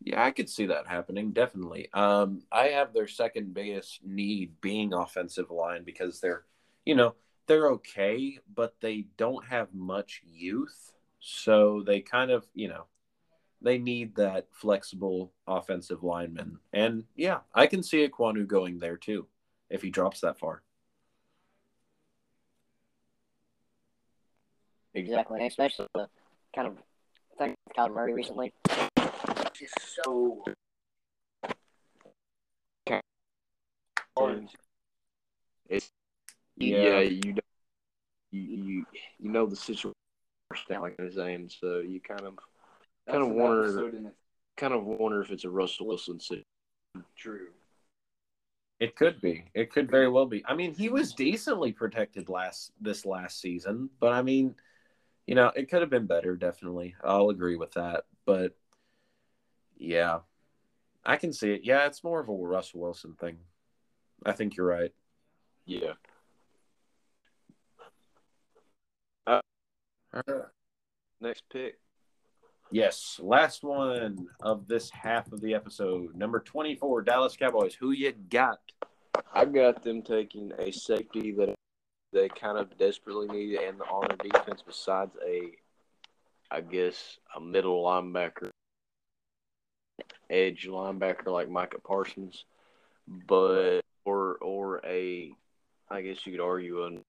Yeah, I could see that happening, definitely. Um, I have their second biggest need being offensive line because they're, you know, they're okay, but they don't have much youth. So they kind of, you know, they need that flexible offensive lineman. And yeah, I can see Ekwonu going there too if he drops that far. Exactly, especially the kind of thing with Kyler Murray recently. Just so It's Yeah. yeah, you know, you you you know the situation like his name, so you kind of kind of wonder kind of wonder if it's a Russell Wilson situation. True. It could be. It could very well be. I mean, he was decently protected last this last season, but I mean, you know, it could have been better. Definitely, I'll agree with that. But yeah, I can see it. Yeah, it's more of a Russell Wilson thing. I think you're right. Yeah. Uh, Next pick. Yes, last one of this half of the episode, number twenty-four, Dallas Cowboys. Who you got? I got them taking a safety that they kind of desperately needed and on their defense besides a I guess a middle linebacker edge linebacker like Micah Parsons. But or or a I guess you could argue an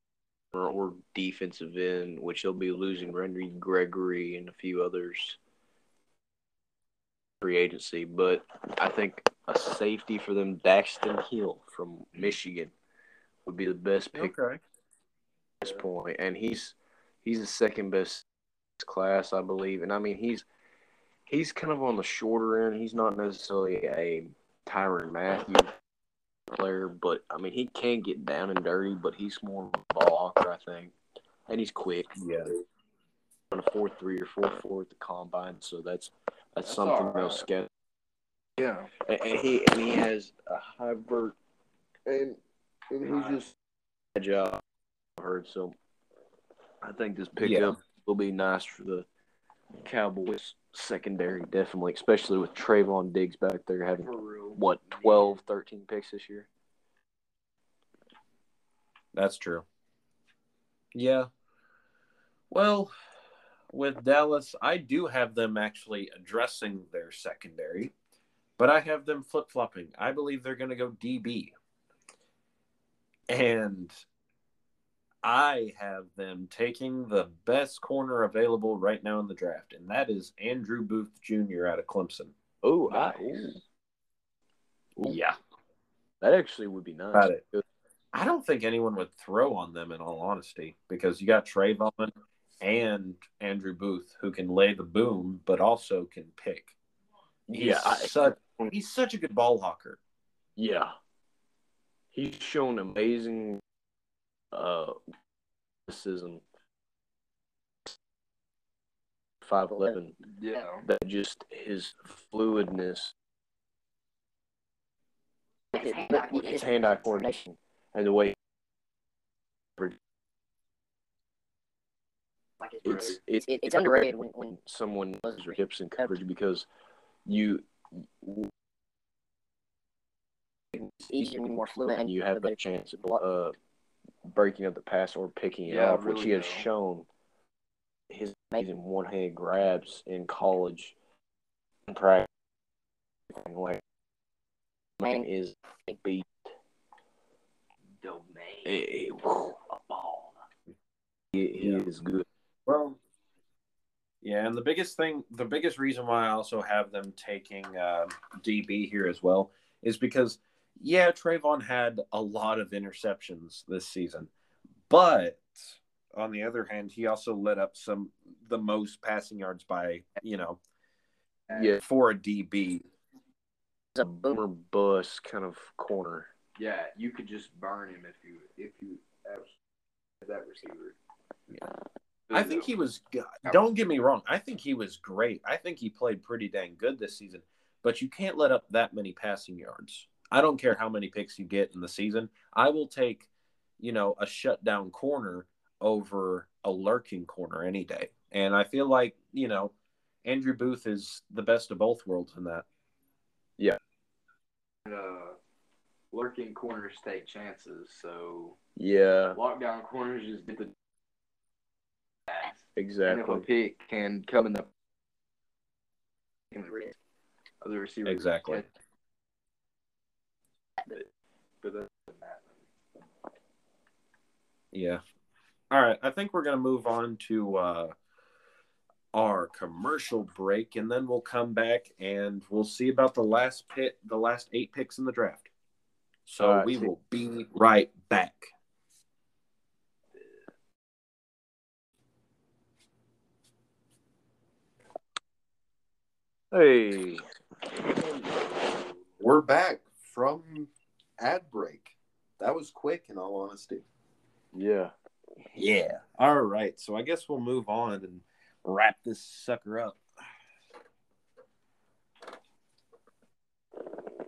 or, or defensive end, which they'll be losing Randy Gregory and a few others free agency. But I think a safety for them, Daxton Hill from Michigan, would be the best pick Okay. at this point. And he's he's the second best class, I believe. And I mean he's he's kind of on the shorter end. He's not necessarily a Tyrann Mathieu player, but I mean he can get down and dirty, but he's more of a ball hawker, I think. And he's quick. Yeah. On a four three or four four at the combine, so that's that's, That's something all they'll right. scout. Yeah. And, and he and he has a high vert, and, and he's just a job. I heard so. I think this pickup Yeah. will be nice for the Cowboys secondary, definitely, especially with Trevon Diggs back there having what 12, 13 picks this year. That's true. Yeah. Well, with Dallas, I do have them actually addressing their secondary, but I have them flip flopping. I believe they're going to go DB. And I have them taking the best corner available right now in the draft, and that is Andrew Booth Jr. out of Clemson. Oh, Nice. I, ooh. Yeah. That actually would be nice. About it. I don't think anyone would throw on them in all honesty because you got Trevon and Andrew Booth who can lay the boom but also can pick. He's Yeah, I- such he's such a good ball hawker. Yeah. He's shown amazing uh athleticism. Five eleven. Yeah. That just his fluidness, His hand, his hand eye coordination and the way Like his it's it's, it's it's underrated when, when someone does your hips in coverage because you it's easier and more fluid and you have a better a chance at uh, breaking up the pass or picking it Yeah, off, which he has though. shown his amazing one hand grabs in college and practice. Like, man is a beat. Domain. He, he, he Yeah. is good. Well, yeah, and the biggest thing, the biggest reason why I also have them taking uh, DB here as well is because, yeah, Trevon had a lot of interceptions this season, but on the other hand, he also lit up some the most passing yards by you know Yeah, for a DB. It's a boomer. boomer bust kind of corner. Yeah, you could just burn him if you if you have that receiver. Yeah. I think he was. Don't get me wrong. I think he was great. I think he played pretty dang good this season. But you can't let up that many passing yards. I don't care how many picks you get in the season. I will take, you know, a shutdown corner over a lurking corner any day. And I feel like you know, Andrew Booth is the best of both worlds in that. Yeah. Uh, lurking corners take chances, so Yeah, lockdown corners just get the pass. And if a exactly. pick can come in the other receiver. Exactly. But, but that doesn't. Yeah. All right. I think we're going to move on to uh, our commercial break, and then we'll come back and we'll see about the last pit, the last eight picks in the draft. So right, we see- will be right back. Hey, We're back from ad break. That was quick, in all honesty. yeah. Yeah. All right. So I guess we'll move on and wrap this sucker up.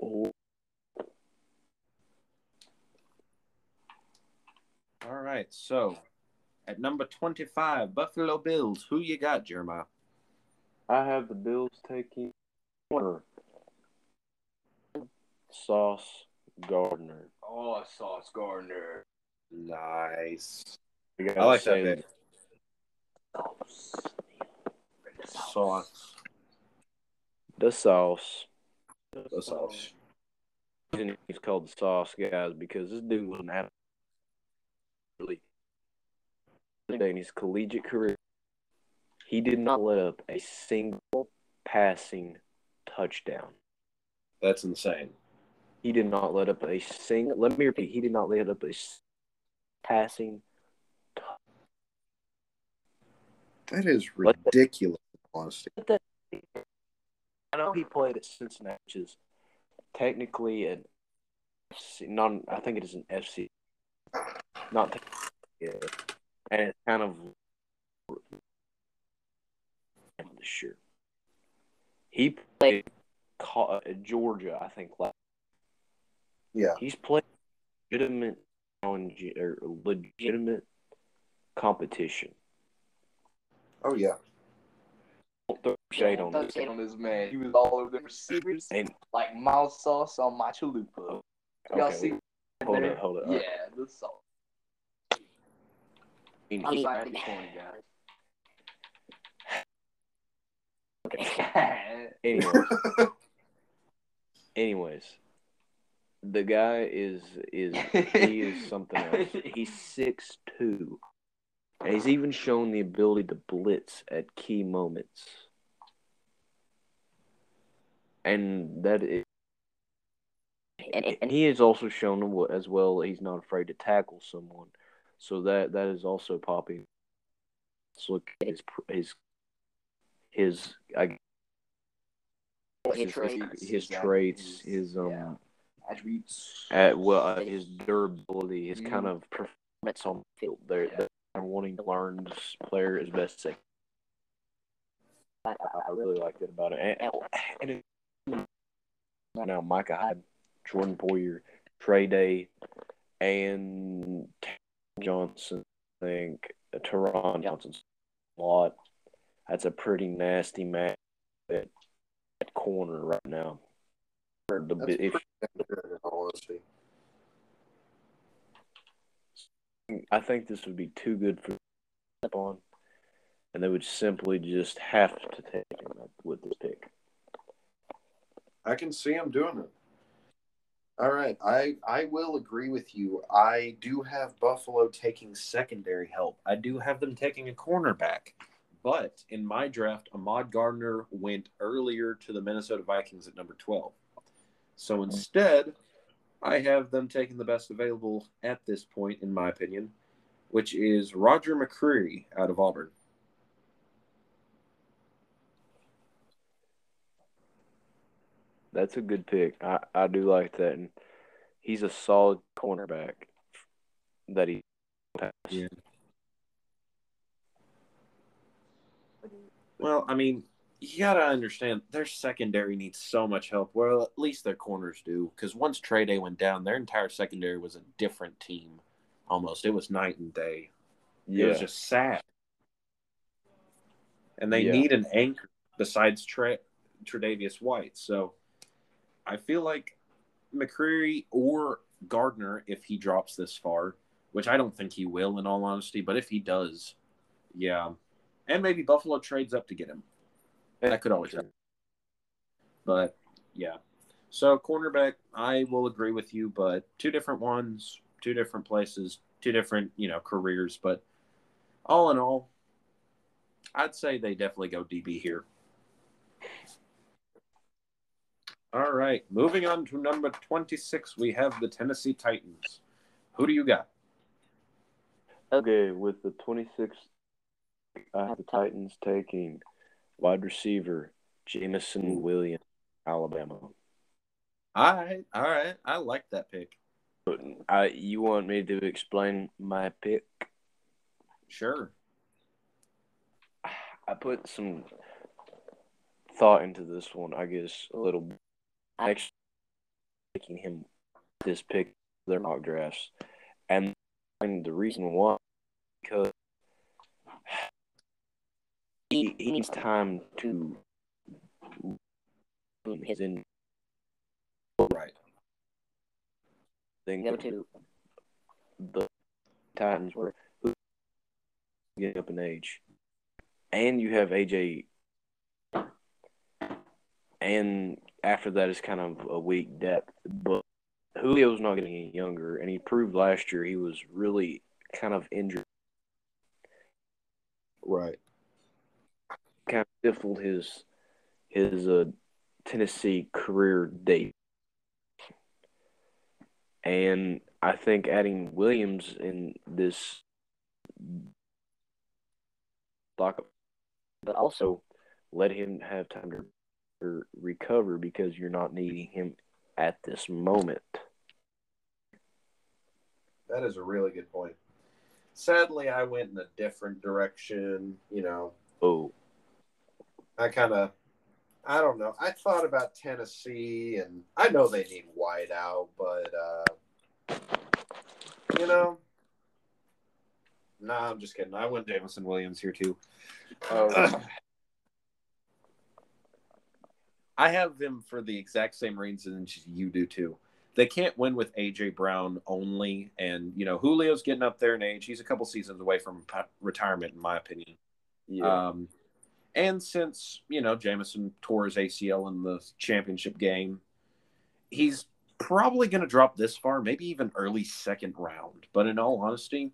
All right. So at number 25, Buffalo Bills. Who you got, Jeremiah? I have the Bills taking corner. Sauce Gardner. Oh, Sauce Gardner. Nice. I like that say, pick. Sauce. The sauce. The sauce. reason He's called the sauce, guys, because this dude was an athlete. In his collegiate career, he did not let up a single passing touchdown. That's insane. He did not let up a single. Let me repeat. He did not let up a passing. That is ridiculous, honestly. I know he played at Cincinnati, which is technically an FC, not. I think it is an FC, not. Yeah, and it's kind of sure. He played Georgia, I think. Last. Yeah. He's played legitimate challenge or legitimate competition. Oh yeah. Don't throw shade on this. shade on this man. He was all over the receivers And like mild sauce on my chalupa. Oh, Y'all okay, see? hold there? it, hold it. Yeah, the sauce. He- I mean, Back to corny, guys. Anyways, anyways, the guy is is he is something else. He's six two, and he's even shown the ability to blitz at key moments, and that is And, and, and he has also shown as well he's not afraid to tackle someone. So that that is also popping. Let's look at his his his I, His his, traits. his His traits, his um yeah. Attributes. at well uh, his durability, his kind Mhm. of performance on the field. They're, Yeah. they're wanting to learn this player as best they. I, I, I really like that about it. And, and it, now Micah Hyde, Jordan Poyer, Trey Day, and Johnson. I think Taron Johnson's a lot. That's a pretty nasty match at, at corner right now. The That's if, Good, in all honesty. I think this would be too good for step on, and they would simply just have to take him with this pick. I can see him doing it. All right, I I will agree with you. I do have Buffalo taking secondary help. I do have them taking a cornerback. But in my draft, Ahmad Gardner went earlier to the Minnesota Vikings at number 12. So instead, I have them taking the best available at this point, in my opinion, which is Roger McCreary out of Auburn. That's a good pick. I, I do like that, and he's a solid cornerback that he. Yeah. Well, I mean, you got to understand their secondary needs so much help. Well, at least their corners do. Because once Trey Day went down, their entire secondary was a different team almost. It was night and day. It was just sad. And they Yeah. need an anchor besides Tre- Tre'Davious White. So I feel like McCreary or Gardner, if he drops this far, which I don't think he will in all honesty, but if he does, yeah. And maybe Buffalo trades up to get him. That could always happen. But yeah. So cornerback, I will agree with you, but two different ones, two different places, two different, you know, careers. But all in all, I'd say they definitely go DB here. All right. Moving on to number 26, we have the Tennessee Titans. Who do you got? Okay, with the 26, I have the Titans taking wide receiver Jameson Williams, Alabama. All right. All right. I like that pick. I, you want me to explain my pick? Sure. I put some thought into this one, I guess, a little. Actually, making him this pick their mock drafts. And the reason why, because he, he needs time to his in Right. thing. the other two. the Titans were who getting up in age, and you have AJ, and after that is kind of a weak depth. But Julio's not getting any younger, and he proved last year he was really kind of injured, Right. Kind of stifled his his uh, Tennessee career date. And I think adding Williams in this lock But also, let him have time to recover because you're not needing him at this moment. That is a really good point. Sadly, I went in a different direction. You know, Oh, I kind of, I don't know. I thought about Tennessee, and I know they need wide out, but uh, you know, nah, I'm just kidding. I went Jameson Williams here too. Oh, I have them for the exact same reasons you do too. They can't win with AJ Brown only, and you know Julio's getting up there in age. He's a couple seasons away from retirement, in my opinion. yeah. Um, and since you know Jameson tore his ACL in the championship game, he's probably going to drop this far, maybe even early second round. But in all honesty,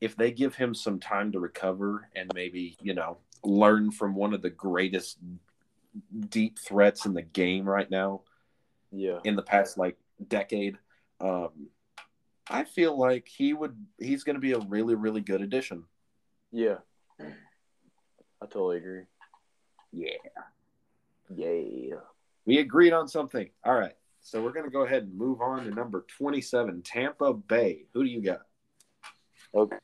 if they give him some time to recover and maybe you know learn from one of the greatest deep threats in the game right now yeah. in the past like decade. Um, I feel like he would. He's going to be a really, really good addition. Yeah. I totally agree. Yeah, Yeah. we agreed on something. All right, so we're going to go ahead and move on to number twenty-seven, Tampa Bay. Who do you got? Okay.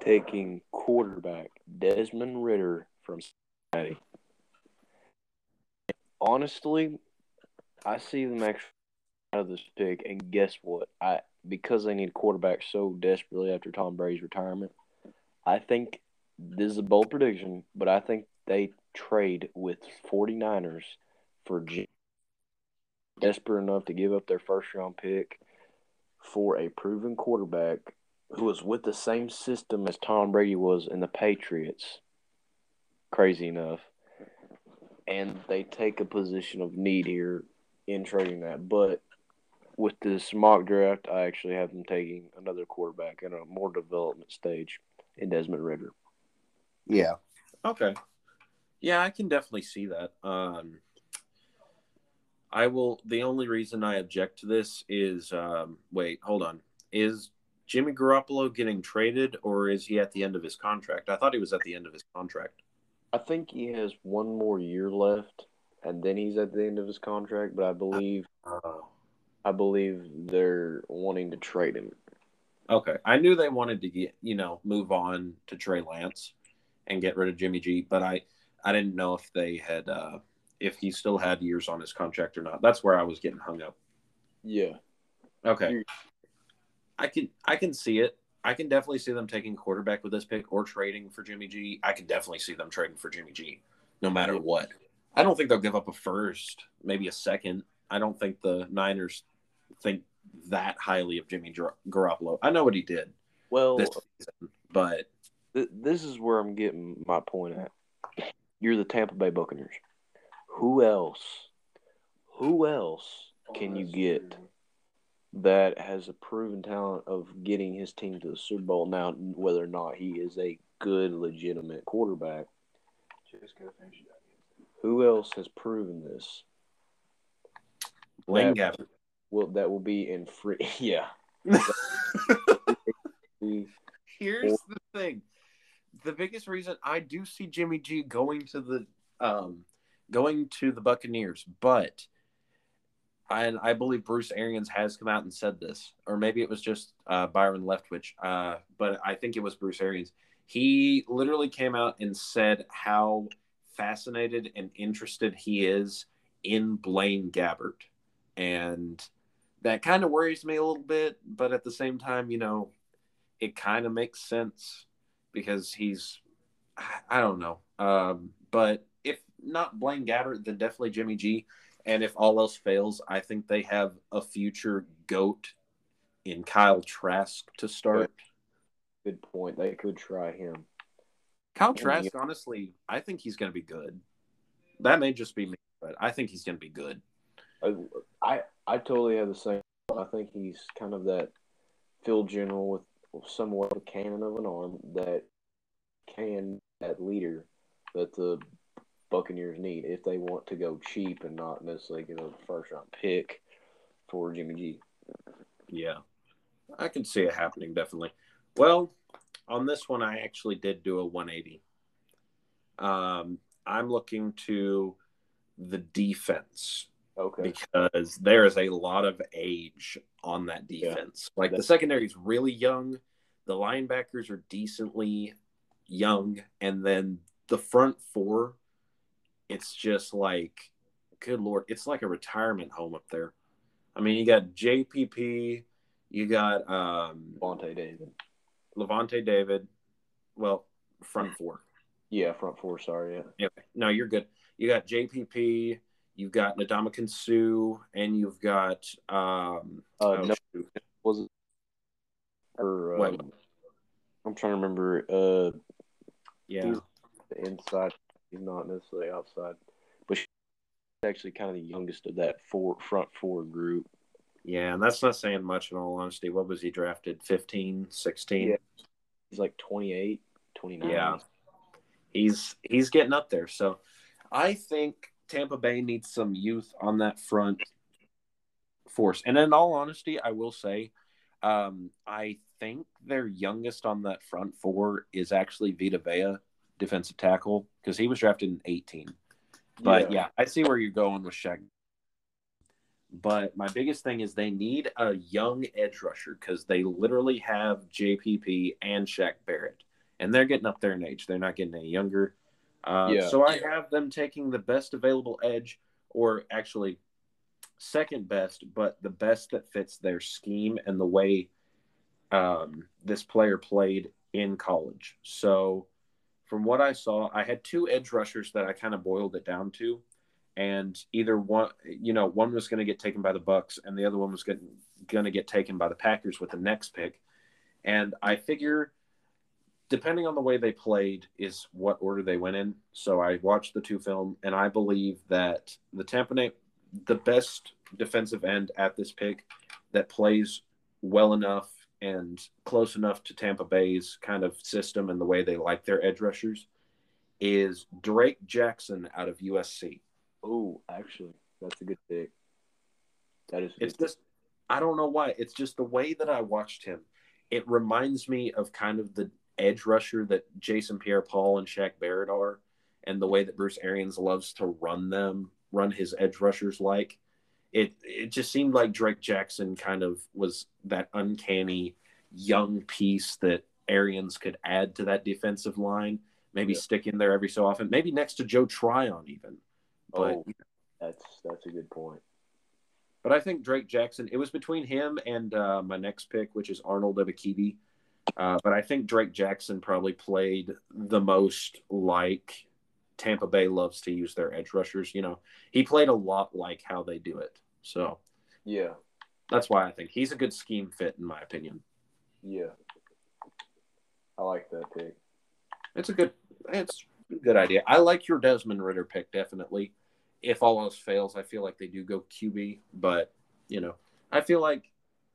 Taking quarterback Desmond Ridder from Cincinnati. Honestly, I see them actually out of this pick, and guess what? I because they need a quarterback so desperately after Tom Brady's retirement, I think this is a bold prediction, but I think they trade with 49ers for desperate enough to give up their first round pick for a proven quarterback who was with the same system as Tom Brady was in the Patriots. Crazy enough. And they take a position of need here in trading that. But with this mock draft, I actually have them taking another quarterback in a more development stage in Desmond Ridder. Yeah. Okay. Yeah, I can definitely see that. Um, I will. The only reason I object to this is um, wait, hold on. Is Jimmy Garoppolo getting traded or is he at the end of his contract? I thought he was at the end of his contract. I think he has one more year left, and then he's at the end of his contract. But I believe, Oh. I believe they're wanting to trade him. Okay. I knew they wanted to get, you know, move on to Trey Lance and get rid of Jimmy G, but I I didn't know if they had uh if he still had years on his contract or not. That's where I was getting hung up. Yeah, Okay. I can I can see it. I can definitely see them taking quarterback with this pick or trading for Jimmy G. I can definitely see them trading for Jimmy G no matter what. I don't think they'll give up a first, maybe a second. I don't think the Niners think that highly of Jimmy Gar- Garoppolo. I know what he did well, this season, but th- this is where I'm getting my point at. You're the Tampa Bay Buccaneers. Who else? Who else can you get that has a proven talent of getting his team to the Super Bowl? Now, whether or not he is a good, legitimate quarterback, Just go finish it up. who else has proven this? Blaine Gabbert. Well, that will be in free. Yeah. Here's the thing. The biggest reason I do see Jimmy G going to the um going to the Buccaneers, but I I believe Bruce Arians has come out and said this, or maybe it was just uh, Byron Leftwich, uh, but I think it was Bruce Arians. He literally came out and said how fascinated and interested he is in Blaine Gabbert, and that kind of worries me a little bit. But at the same time, you know, it kind of makes sense because he's I don't know. Um, but if not Blaine Gabbert, then definitely Jimmy G. And if all else fails, I think they have a future goat in Kyle Trask to start. Good point. They could try him. Kyle Yeah. Trask, honestly, I think he's going to be good. That may just be me, but I think he's going to be good. I, I I totally have the same. I think he's kind of that field general with somewhat a cannon of an arm that can that leader that the Buccaneers need if they want to go cheap and not necessarily get a first round pick for Jimmy G. Yeah, I can see it happening definitely. Well, on this one, I actually did do a 180. Um, I'm looking to the defense Okay. because there is a lot of age on that defense. Like the secondary is really young, the linebackers are decently young, and then the front four, it's just like, good lord, it's like a retirement home up there. I mean, you got JPP, you got um, Vontae David. Lavonte David. Well, front four. Yeah, front four. Sorry. Yeah. Yeah, no, you're good. You got JPP, you've got Ndamukong Suh, and you've got um. Uh, oh, no, was it? Or What? um, I'm trying to remember. Uh, yeah, the inside. He's not necessarily outside, but she's actually kind of the youngest of that four front four group. yeah, and that's not saying much in all honesty. What was he drafted? 15, 16? Yeah. He's like 28, 29. Yeah. He's he's getting up there. So I think Tampa Bay needs some youth on that front. force. And in all honesty, I will say, um, I think their youngest on that front four is actually Vita Vea, defensive tackle, because he was drafted in 18. But yeah. I see where you're going with Shaq. But my biggest thing is they need a young edge rusher because they literally have JPP and Shaq Barrett, and they're getting up there in age. They're not getting any younger. Uh, Yeah. So I have them taking the best available edge, or actually second best, but the best that fits their scheme and the way um, this player played in college. So, from what I saw, I had two edge rushers that I kind of boiled it down to, and either one, you know, one was going to get taken by the Bucks, and the other one was going to get taken by the Packers with the next pick. And I figure, depending on the way they played, is what order they went in. So I watched the two film, and I believe that the Tampa Bay, the best defensive end at this pick that plays well enough and close enough to Tampa Bay's kind of system and the way they like their edge rushers is Drake Jackson out of USC. Oh, actually, that's a good pick. That is. It's just I don't know why. It's just the way that I watched him. It reminds me of kind of the edge rusher that Jason Pierre-Paul and Shaq Barrett are, and the way that Bruce Arians loves to run them, run his edge rushers like. It it just seemed like Drake Jackson kind of was that uncanny young piece that Arians could add to that defensive line. Maybe Yeah. stick in there every so often. Maybe next to Joe Tryon even. But Oh, that's that's a good point. But I think Drake Jackson, it was between him and uh, my next pick, which is Arnold Ebiketie. Uh, but I think Drake Jackson probably played the most like Tampa Bay loves to use their edge rushers. You know, he played a lot like how they do it. So Yeah, that's why I think he's a good scheme fit, in my opinion. yeah. I like that pick. It's a good, it's a good idea. I like your Desmond Ridder pick definitely. If all else fails, I feel like they do go QB, but you know, I feel like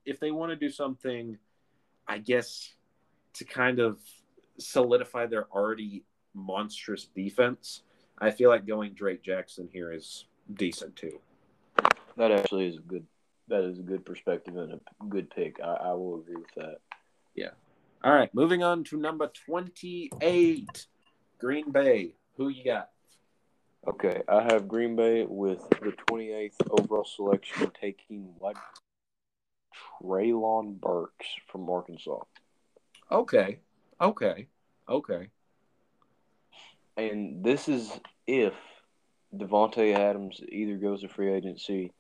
if they want to do something, I guess to kind of solidify their already monstrous defense, I feel like going Drake Jackson here is decent too. That actually is a good. That is a good perspective and a good pick. I, I will agree with that. Yeah. All right, moving on to number 28, Green Bay. Who you got? Okay, I have Green Bay with the 28th overall selection, taking what? Treylon Burks from Arkansas. Okay, okay, okay. And this is if Davante Adams either goes to free agency,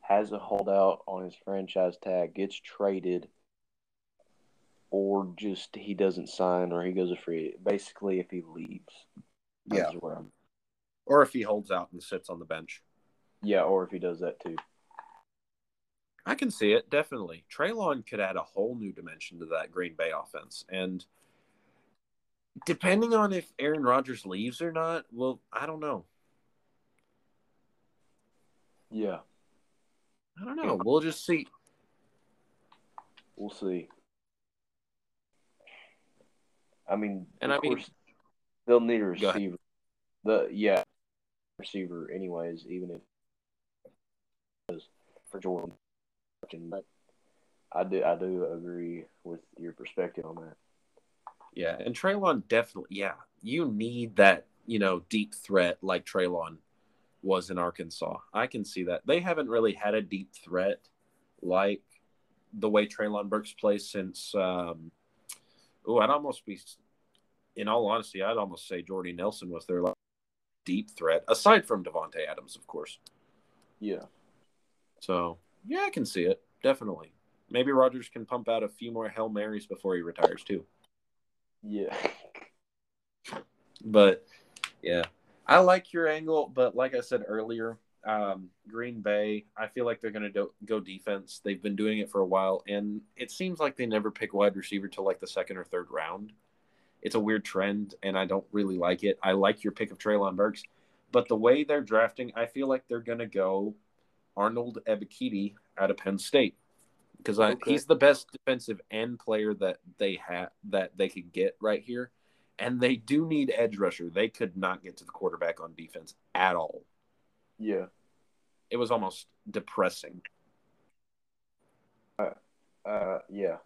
has a holdout on his franchise tag, gets traded, or just he doesn't sign or he goes to free. Basically, if he leaves. Yeah. Where I'm- Or if he holds out and sits on the bench. Yeah, or if he does that too. I can see it definitely. Treylon could add a whole new dimension to that Green Bay offense, and depending on if Aaron Rodgers leaves or not, well, I don't know. Yeah, I don't know. We'll just see. we'll see. I mean, And of I mean- course, they'll need a receiver. The yeah, receiver anyways, even if for Jordan. But I do I do agree with your perspective on that. Yeah, and Treylon definitely. Yeah, you need that. You know, deep threat like Treylon was in Arkansas. I can see that. They haven't really had a deep threat like the way Treylon Burks plays since. Um, oh, I'd almost be. In all honesty, I'd almost say Jordy Nelson was their like, deep threat, aside from Davante Adams, of course. Yeah, So yeah, I can see it definitely. Maybe Rodgers can pump out a few more hail marys before he retires too. yeah, But yeah, I like your angle. But like I said earlier, um, Green Bay, I feel like they're going to do- go defense. They've been doing it for a while, and it seems like they never pick wide receiver till like the second or third round. It's a weird trend, and I don't really like it. I like your pick of Treylon Burks, but the way they're drafting, I feel like they're going to go Arnold Ebiketie out of Penn State because Okay. he's the best defensive end player that they have that they could get right here and they do need edge rusher. They could not get to the quarterback on defense at all. yeah. It was almost depressing. Uh, yeah,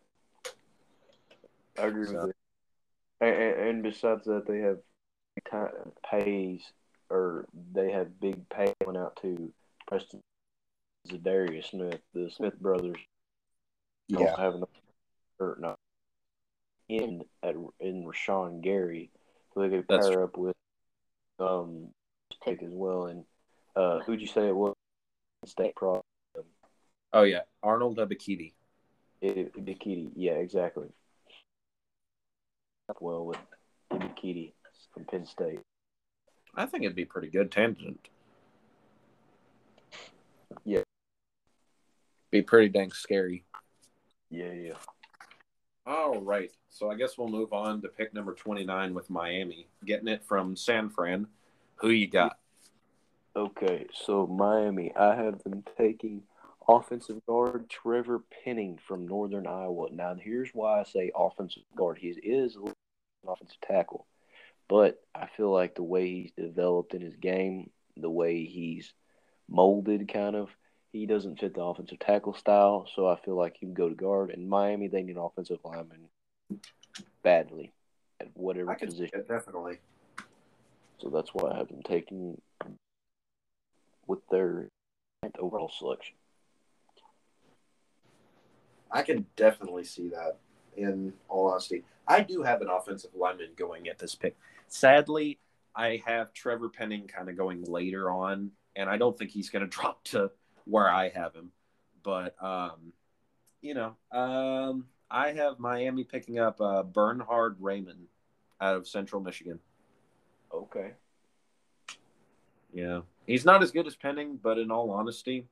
I agree So- with it. And, and, besides that, they have pays or they have big pay going out to Preston Za'Darius Smith, the Smith brothers. Yeah. don't have enough or not in at in Rashan Gary, so they could That's pair up with um pick as well. And uh, who'd you say it was? State Pro. Oh yeah, Arnold Ebiketie. Bikini. Yeah, exactly. Well, with Bikini from Penn State. I think it'd be pretty good tangent. Yeah. Be pretty dang scary. Yeah, yeah. All right. So I guess we'll move on to pick number 29 with Miami. Getting it from San Fran. Who you got? Okay, so Miami, I have them taking offensive guard Trevor Penning from Northern Iowa. Now, here's why I say offensive guard. He is an offensive tackle, but I feel like the way he's developed in his game, the way he's molded, kind of, he doesn't fit the offensive tackle style. So I feel like he can go to guard. And Miami, they need an offensive lineman badly at whatever position. it, definitely. So that's why I have them taking with their overall selection. I can definitely see that. In all honesty, I do have an offensive lineman going at this pick. Sadly, I have Trevor Penning kind of going later on, and I don't think he's going to drop to where I have him. But um, you know, um, I have Miami picking up uh, Bernhard Raimann out of Central Michigan. Okay. Yeah, he's not as good as Penning, but in all honesty,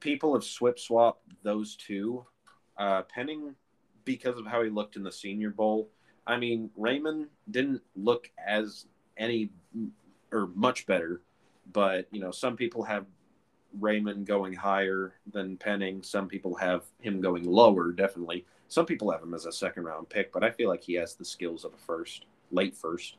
people have swip swapped those two. Uh, Penning, because of how he looked in the Senior Bowl. I mean, Raimann didn't look as any or much better, but you know, some people have Raimann going higher than Penning. Some people have him going lower, definitely. Some people have him as a second round pick, but I feel like he has the skills of a first, late first.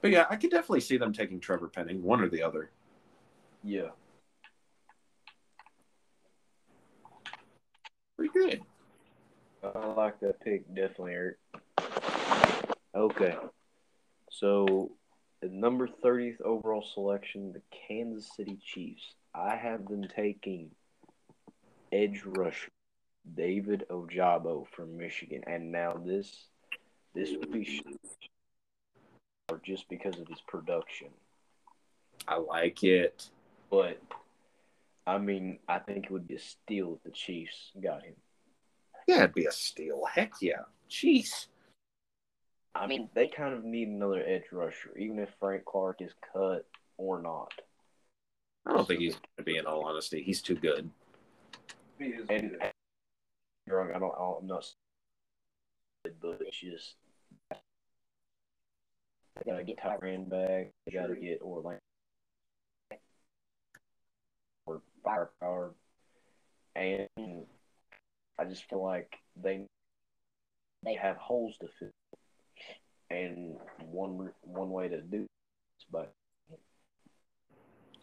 But yeah, I could definitely see them taking Trevor Penning, one or the other. Yeah. Pretty good. I like that pick, definitely, Eric. Okay. So, the number 30th overall selection, the Kansas City Chiefs. I have them taking edge rusher David Ojabo from Michigan. And now this this would be or just because of his production. I like it. But I mean, I think it would be a steal if the Chiefs got him. Yeah, it'd be a steal. Heck yeah. Jeez. I mean, they kind of need another edge rusher, even if Frank Clark is cut or not. I don't think he's going to be, in all honesty. He's too good. And and wrong, I don't, I don't, I'm not, but it's just they gotta get Tyrann back. They gotta get Orlando or firepower, and I just feel like they they have holes to fill, and one one way to do is by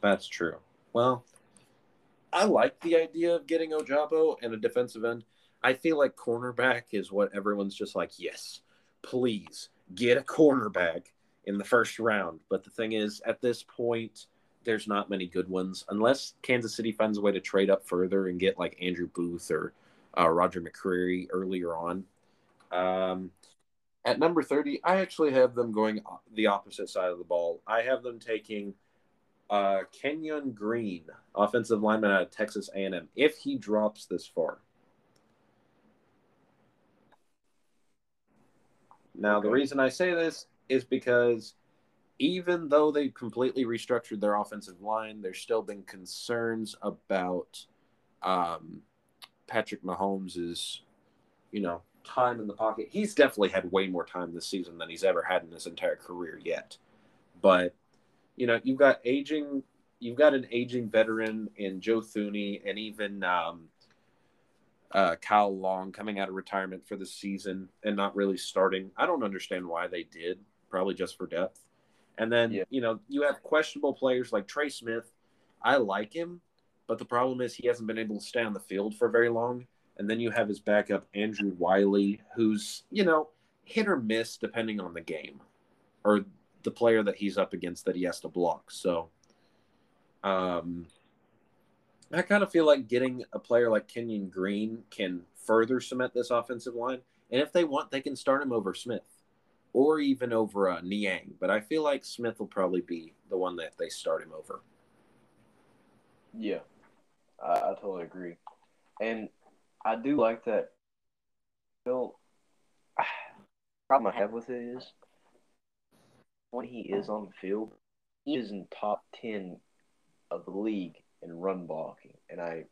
That's true. Well, I like the idea of getting Ojabo and a defensive end. I feel like cornerback is what everyone's just like, yes, please get a cornerback in the first round. But the thing is, at this point, there's not many good ones unless Kansas City finds a way to trade up further and get like Andrew Booth or uh, Roger McCreary earlier on. Um, at number 30, I actually have them going the opposite side of the ball. I have them taking uh, Kenyon Green, offensive lineman out of Texas A&M, if he drops this far. Now, the reason I say this is because even though they completely restructured their offensive line, there's still been concerns about um, Patrick Mahomes' you know time in the pocket. He's definitely had way more time this season than he's ever had in his entire career yet. But you know, you've got aging, you've got an aging veteran in Joe Thuney, and even um, uh, Kyle Long coming out of retirement for the season and not really starting. I don't understand why they did. Probably just for depth. And then Yeah. you know you have questionable players like Trey Smith. I like him, but the problem is he hasn't been able to stay on the field for very long. And then you have his backup Andrew Wiley, who's you know hit or miss depending on the game or the player that he's up against that he has to block. So, um, I kind of feel like getting a player like Kenyon Green can further cement this offensive line. And if they want, they can start him over Smith or even over uh, Niang. But I feel like Smith will probably be the one that they start him over. Yeah, I, I totally agree, and I do like that. Bill, problem I have with it is when he is on the field, he is in top ten of the league in run blocking, and I.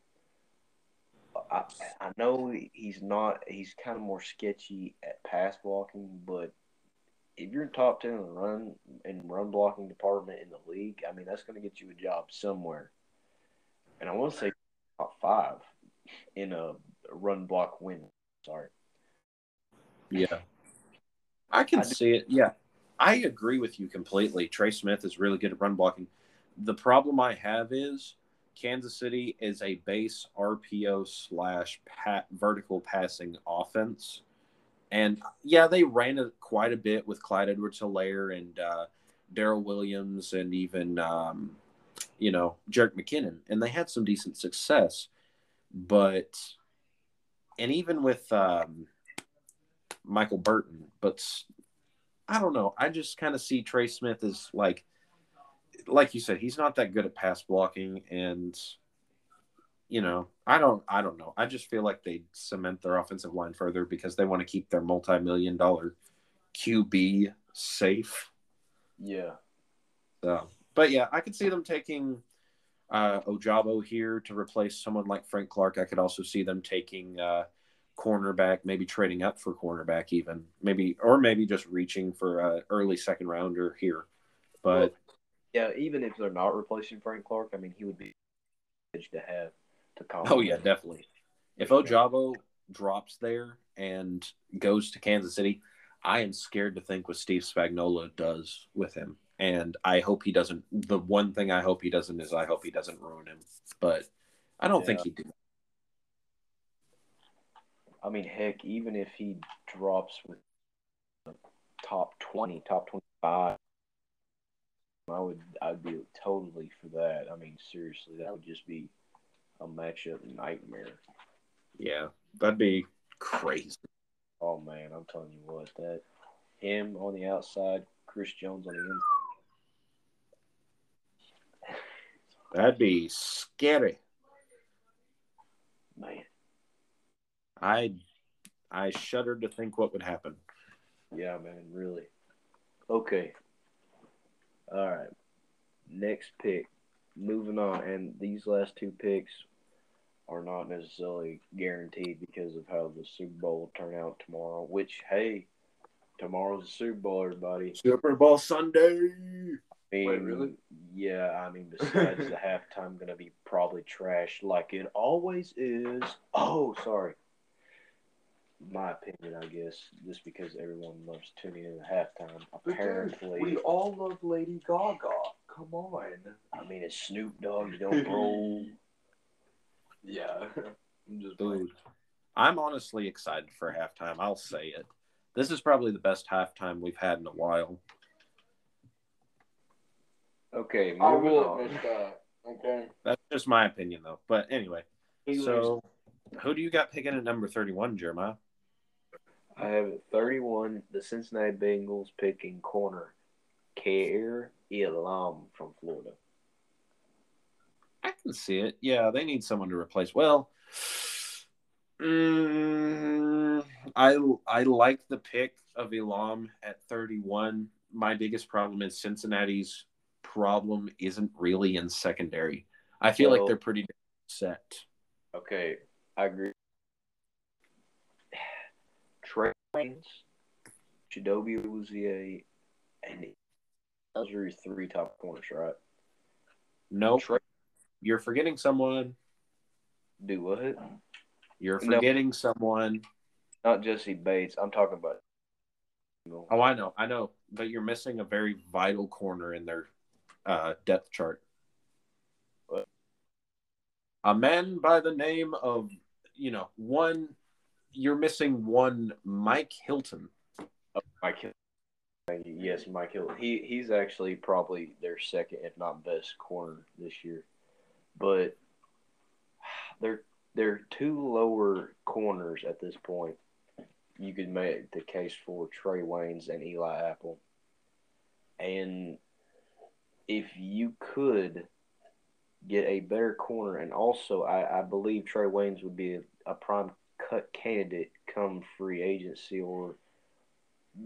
I, I know he's not. He's kind of more sketchy at pass blocking, but if you're in top ten in the run and run blocking department in the league, I mean that's going to get you a job somewhere. And I want to say top five in a run block win. Sorry. Yeah. I can I see it. Yeah. I agree with you completely. Trey Smith is really good at run blocking. The problem I have is Kansas City is a base RPO slash pat vertical passing offense. And yeah, they ran it quite a bit with Clyde Edwards Hilaire and uh, Darrel Williams and even, um, you know, Jerick McKinnon. And they had some decent success. But, and even with um, Michael Burton, but I don't know. I just kind of see Trey Smith as like, like you said, he's not that good at pass blocking, and you know, I don't, I don't know. I just feel like they cement their offensive line further because they want to keep their multi-million dollar QB safe. Yeah. So, but yeah, I could see them taking uh, Ojabo here to replace someone like Frank Clark. I could also see them taking uh, cornerback, maybe trading up for cornerback, even maybe, or maybe just reaching for a early second rounder here. But Yeah, even if they're not replacing Frank Clark, I mean, he would be to have to come. oh yeah, definitely. If Ojabo drops there and goes to Kansas City, I am scared to think what Steve Spagnuolo does with him. And I hope he doesn't. The one thing I hope he doesn't is I hope he doesn't ruin him. But I don't think he did. I mean, heck, even if he drops with top twenty, top twenty-five, I would, I'd be totally for that. I mean, seriously, that would just be a matchup nightmare. Yeah, that'd be crazy. Oh man, I'm telling you what, that him on the outside, Chris Jones on the inside. That'd be scary. Man, I I shudder to think what would happen. yeah, man, really. Okay. All right. Next pick. Moving on, and these last two picks are not necessarily guaranteed because of how the Super Bowl will turn out tomorrow. Which, hey, tomorrow's the Super Bowl, everybody. Super Bowl Sunday. I mean, Wait, really? Yeah, I mean, besides the halftime, gonna be probably trash like it always is. Oh, sorry. My opinion, I guess, just because everyone loves tuning in at halftime. Apparently, we all love Lady Gaga. Come on. I mean, it's Snoop Dogg, don't roll. Yeah. I'm just Dude, I'm honestly excited for halftime. I'll say it. This is probably the best halftime we've had in a while. Okay, I moving will on. admit that. Okay. That's just my opinion, though. But anyway, so who do you got picking at number 31, Jeremiah? I have at 31 the Cincinnati Bengals picking corner Kaiir Elam from Florida. I can see it. Yeah, they need someone to replace. Well, mm, I I like the pick of Elam at 31. My biggest problem is Cincinnati's problem isn't really in secondary. I feel Well- like they're pretty set. Okay, I agree. Trae Waynes, Chidobe Awuzie, and those are your three top corners, right? No, Trey, you're forgetting someone. do what? You're No. forgetting someone. Not Jessie Bates. I'm talking about. Oh, I know, I know, but you're missing a very vital corner in their uh, depth chart. A man by the name of, you know, one. You're missing one Mike Hilton. Mike Hill. Uh, Yes, Mike Hilton. He he's actually probably their second, if not best, corner this year. But they're they're two lower corners at this point. You could make the case for Trae Waynes and Eli Apple. And if you could get a better corner, and also I, I believe Trae Waynes would be a, a prime cut candidate come free agency or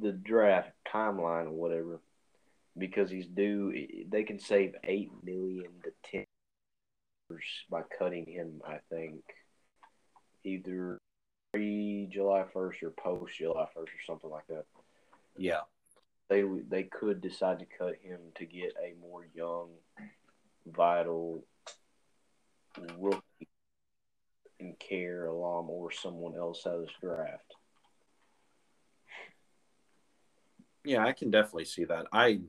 the draft timeline or whatever, because he's due. They can save eight million to ten by cutting him. I think either pre July first or post July first or something like that. Yeah. They they could decide to cut him to get a more young, vital rookie and Kaiir Elam or someone else out of this draft. Yeah, I can definitely see that. I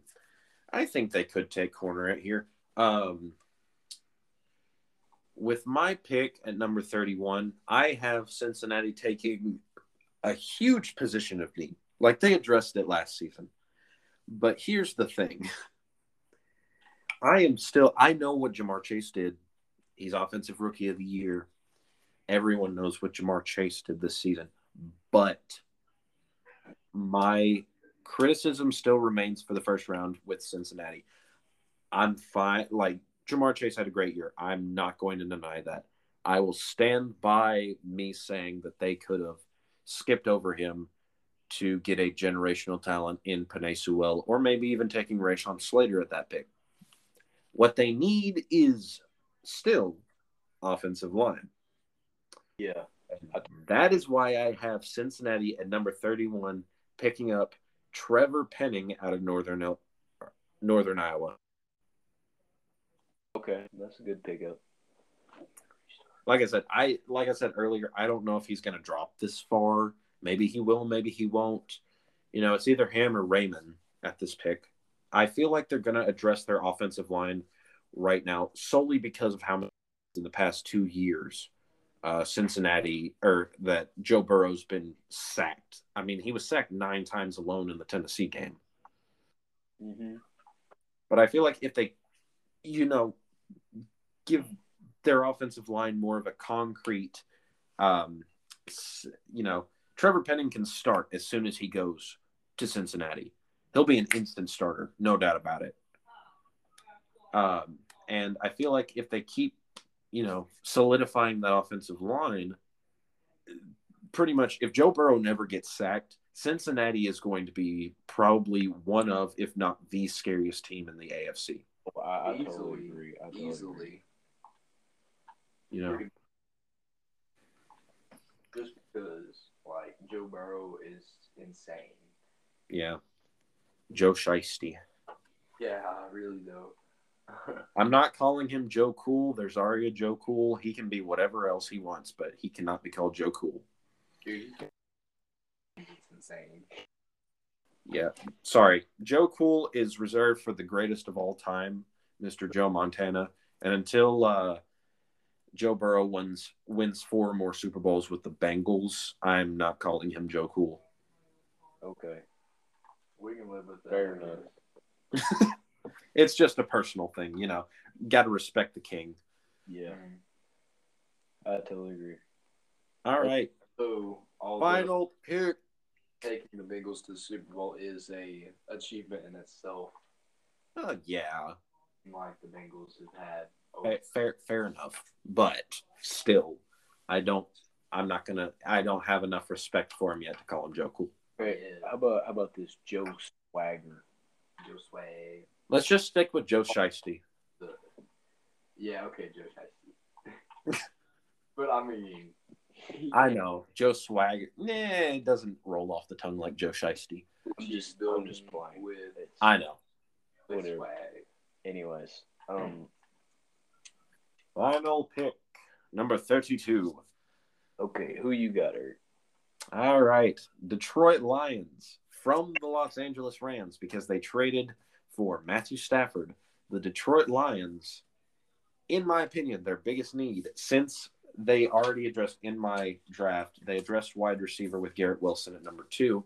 I think they could take corner at here. Um with my pick at number 31, I have Cincinnati taking a huge position of need. Like they addressed it last season. But here's the thing. I am still I know what Ja'Marr Chase did. He's offensive rookie of the year. Everyone knows what Ja'Marr Chase did this season. But my criticism still remains for the first round with Cincinnati. I'm fine. Like Ja'Marr Chase had a great year. I'm not going to deny that. I will stand by me saying that they could have skipped over him to get a generational talent in Penei Sewell, or maybe even taking Rashawn Slater at that pick. What they need is still offensive line. Yeah. That is why I have Cincinnati at number 31 picking up Trevor Penning out of Northern Il- Northern Iowa. Okay, that's a good pickup. Like I said, I like I said earlier, I don't know if he's going to drop this far. Maybe he will, maybe he won't. You know, it's either him or Raimann at this pick. I feel like they're going to address their offensive line right now solely because of how much in the past two years uh, Cincinnati or that Joe Burrow's been sacked. I mean, he was sacked nine times alone in the Tennessee game. Mm-hmm. But I feel like if they, you know, give their offensive line more of a concrete, um, you know, Trevor Penning can start as soon as he goes to Cincinnati. He'll be an instant starter, no doubt about it. Um, and I feel like if they keep, you know, solidifying that offensive line, pretty much if Joe Burrow never gets sacked, Cincinnati is going to be probably one of, if not the scariest team in the AFC. I, I totally agree. I totally Easily. agree. You know, Just because, like, Joe Burrow is insane. yeah. Joe Shiesty. Yeah, really, though. I'm not calling him Joe Cool. There's already a Joe Cool. He can be whatever else he wants, but he cannot be called Joe Cool. Dude, he's insane. Yeah. Sorry. Joe Cool is reserved for the greatest of all time, Mr. Joe Montana. And until uh, Joe Burrow wins wins four more Super Bowls with the Bengals, I'm not calling him Joe Cool. Okay. We can live with that. Fair enough. It's just a personal thing, you know. Got to respect the king. Yeah. I totally agree. All right. So, all Final pick. taking the Bengals to the Super Bowl is a achievement in itself. Uh, yeah. Like the Bengals have had. Fair, fair, fair enough. But still, I don't. I'm not gonna. I don't have enough respect for him yet to call him Joe Cool. Hey, Yeah. how about how about this Joe Swagger? Joe Swag. Let's just stick with Joe Shiesty. Yeah, okay, Joe Shiesty. but I mean, he- I know Joe Swag. Nah, it doesn't roll off the tongue like Joe Shiesty. I'm just I'm just playing. with, I know. with Whatever. swag. Anyways, um, Final pick number thirty-two. okay, who you got, Eric? All right, Detroit Lions from the Los Angeles Rams because they traded for Matthew Stafford. The Detroit Lions in my opinion, their biggest need since they already addressed in my draft, they addressed wide receiver with Garrett Wilson at number two.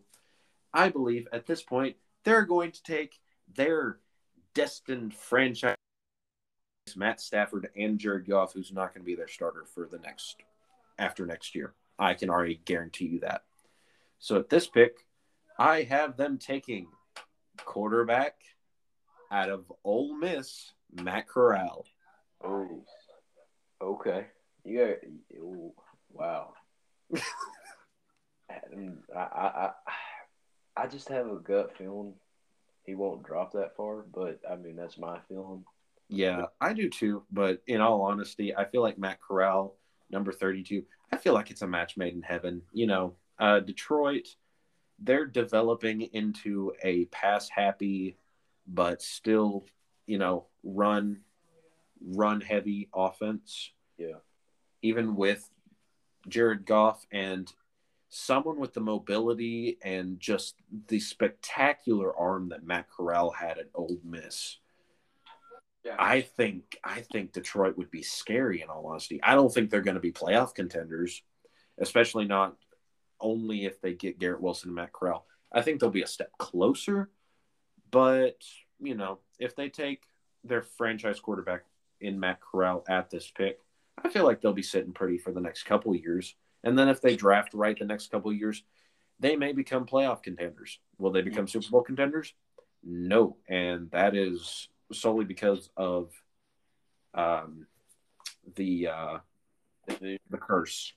I believe at this point they're going to take their destined franchise Matt Stafford and Jared Goff, who's not going to be their starter for the next after next year. I can already guarantee you that. So at this pick, I have them taking quarterback out of Ole Miss, Matt Corral. Oh, okay. You got. Ooh, wow. I, I, I, I just have a gut feeling he won't drop that far, but I mean that's my feeling. Yeah, I do too. But in all honesty, I feel like Matt Corral, number 32, I feel like it's a match made in heaven. You know, uh, Detroit, they're developing into a pass happy, but still, you know, run, run heavy offense. Yeah. Even with Jared Goff and someone with the mobility and just the spectacular arm that Matt Corral had at Ole Miss. Yeah. I think I think Detroit would be scary in all honesty. I don't think they're going to be playoff contenders, especially not only if they get Garrett Wilson and Matt Corral. I think they'll be a step closer, but you know, if they take their franchise quarterback in Matt Corral at this pick, I feel like they'll be sitting pretty for the next couple of years. And then if they draft right the next couple of years, they may become playoff contenders. Will they become Super Bowl contenders? No, and that is solely because of um, the uh, The- the curse.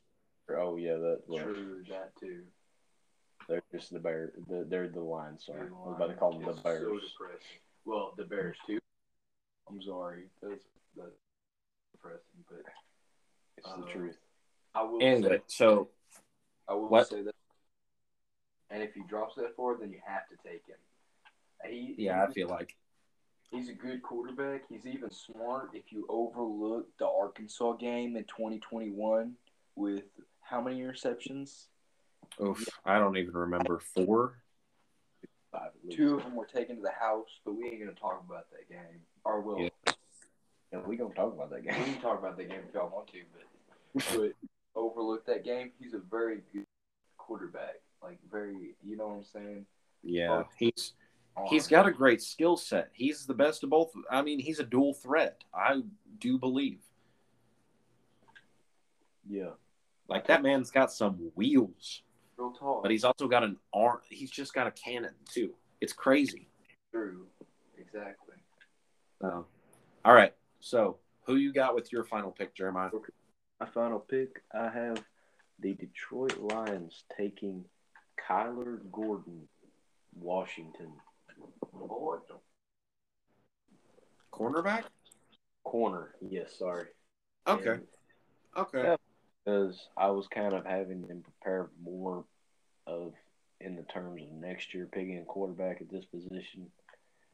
Oh yeah, that well, True, that too. they're just the bear. The, they're the Lions. Sorry, The I was about to call them the Bears. So depressing. Well, the Bears too. I'm sorry. That's that's depressing, but It's Uh, the truth. I will Anyway, say so I will What? say that. And if he drops that far, then you have to take him. He, yeah, I feel like He's a good quarterback. He's even smart if you overlook the Arkansas game in 2021 with how many interceptions? oof, I don't even remember four. Five. Two of them were taken to the house, but we ain't going to talk about that game. Or we'll, Yeah. Yeah, we gonna talk about that game. we can talk about that game if y'all want to, but, but overlook that game. He's a very good quarterback. Like, very, you know what I'm saying? Yeah, he's Arm. he's got a great skill set. He's the best of both. I mean, he's a dual threat. I do believe. Yeah, Like that man's got some wheels, real tall. but he's also got an arm. He's just got a cannon too. It's crazy. true. Exactly. So, all right. So, who you got with your final pick, Jeremiah? my final pick. I have the Detroit Lions taking Kyler Gordon, Washington Cornerback. corner. Yes, sorry. Okay. And Okay. Yeah. because I was kind of having him prepare more of in the terms of next year picking a quarterback at this position,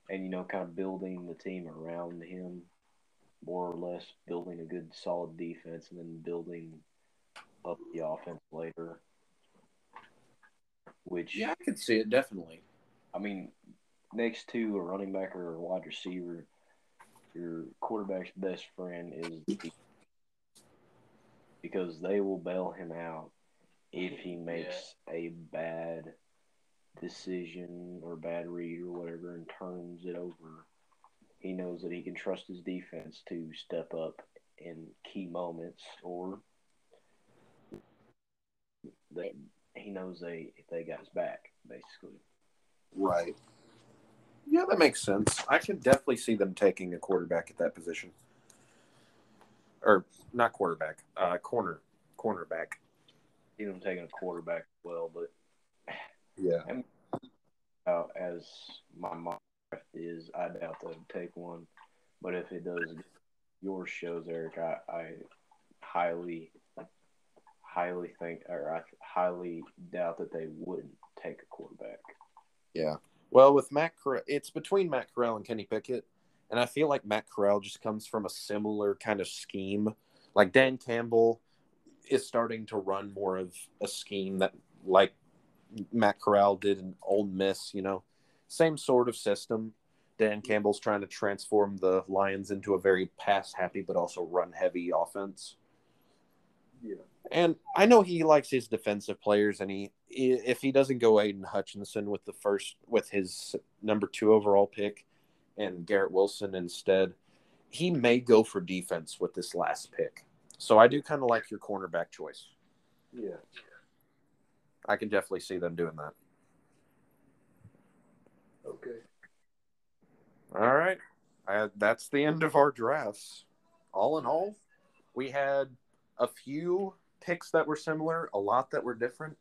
and you know, kind of building the team around him, more or less building a good solid defense, and then building up the offense later. Which Yeah, I could see it definitely. I mean, next to a running back or a wide receiver, your quarterback's best friend is because they will bail him out if he makes a bad decision or bad read or whatever and turns it over. He knows that he can trust his defense to step up in key moments or they, he knows they they got his back basically. Right. Yeah, that makes sense. I could definitely see them taking a quarterback at that position. Or not quarterback, uh corner cornerback. See them taking a quarterback as well, but Yeah. uh, as my mock is, I doubt they'll take one. But if it does, your shows, Eric, I, I highly, highly think, or I highly doubt that they wouldn't take a quarterback. Yeah. Well, with Matt Corral, it's between Matt Corral and Kenny Pickett, and I feel like Matt Corral just comes from a similar kind of scheme. Like Dan Campbell is starting to run more of a scheme that, like Matt Corral did in Ole Miss. You know, same sort of system, Dan Campbell's trying to transform the Lions into a very pass happy but also run heavy offense. Yeah. And I know he likes his defensive players, and he if he doesn't go Aidan Hutchinson with the first with his number two overall pick, and Garrett Wilson instead, he may go for defense with this last pick. So I do kind of like your cornerback choice. Yeah. I can definitely see them doing that. Okay. All right, uh, that's the end of our drafts. All in all, we had a few picks that were similar, a lot that were different.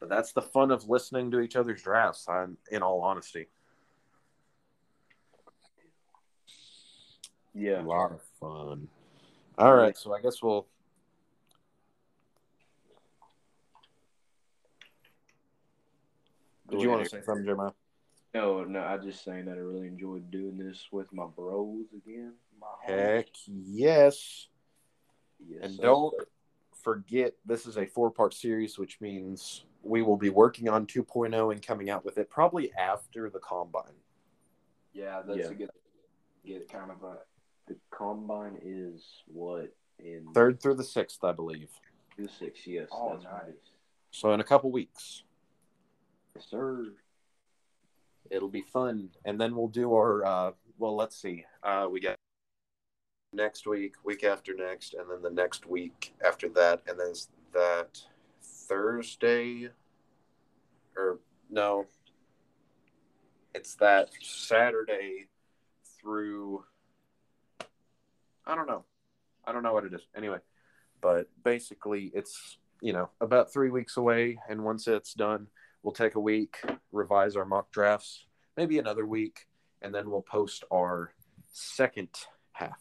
But that's the fun of listening to each other's drafts. I'm, in all honesty, Yeah. a lot of fun. All right, so I guess we'll. Did you want to say something, Jeremiah? No, no. I just saying that I really enjoyed doing this with my bros again. My Heck yes. Yes, And sir. don't forget, this is a four part series, which means we will be working on 2.0 and coming out with it probably after the combine. Yeah, that's Yeah. a good. Get kind of a. The combine is what in Third through the sixth, I believe. the six. Yes, Oh, that's nice. is. So in a couple weeks, Yes, sir. it'll be fun. And then we'll do our, uh, well, let's see. Uh, we got next week, week after next, and then the next week after that. And then that Thursday, or no, it's that Saturday through, I don't know. I don't know what it is. Anyway, but basically, it's, you know, about three weeks away. And once it's done, we'll take a week, revise our mock drafts, maybe another week, and then we'll post our second half.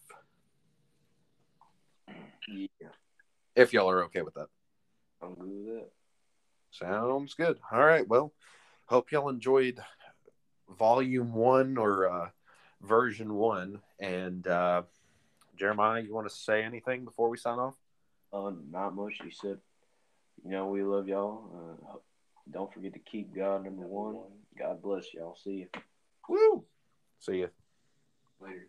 Yeah, If y'all are okay with that. I'm good. Sounds good. All right. Well, hope y'all enjoyed volume one or uh, version one. And uh, Jeremiah, you want to say anything before we sign off? Uh, not much. He said, you know, we love y'all. Uh, don't forget to keep God number one. God bless y'all. See you. Woo! See you Later.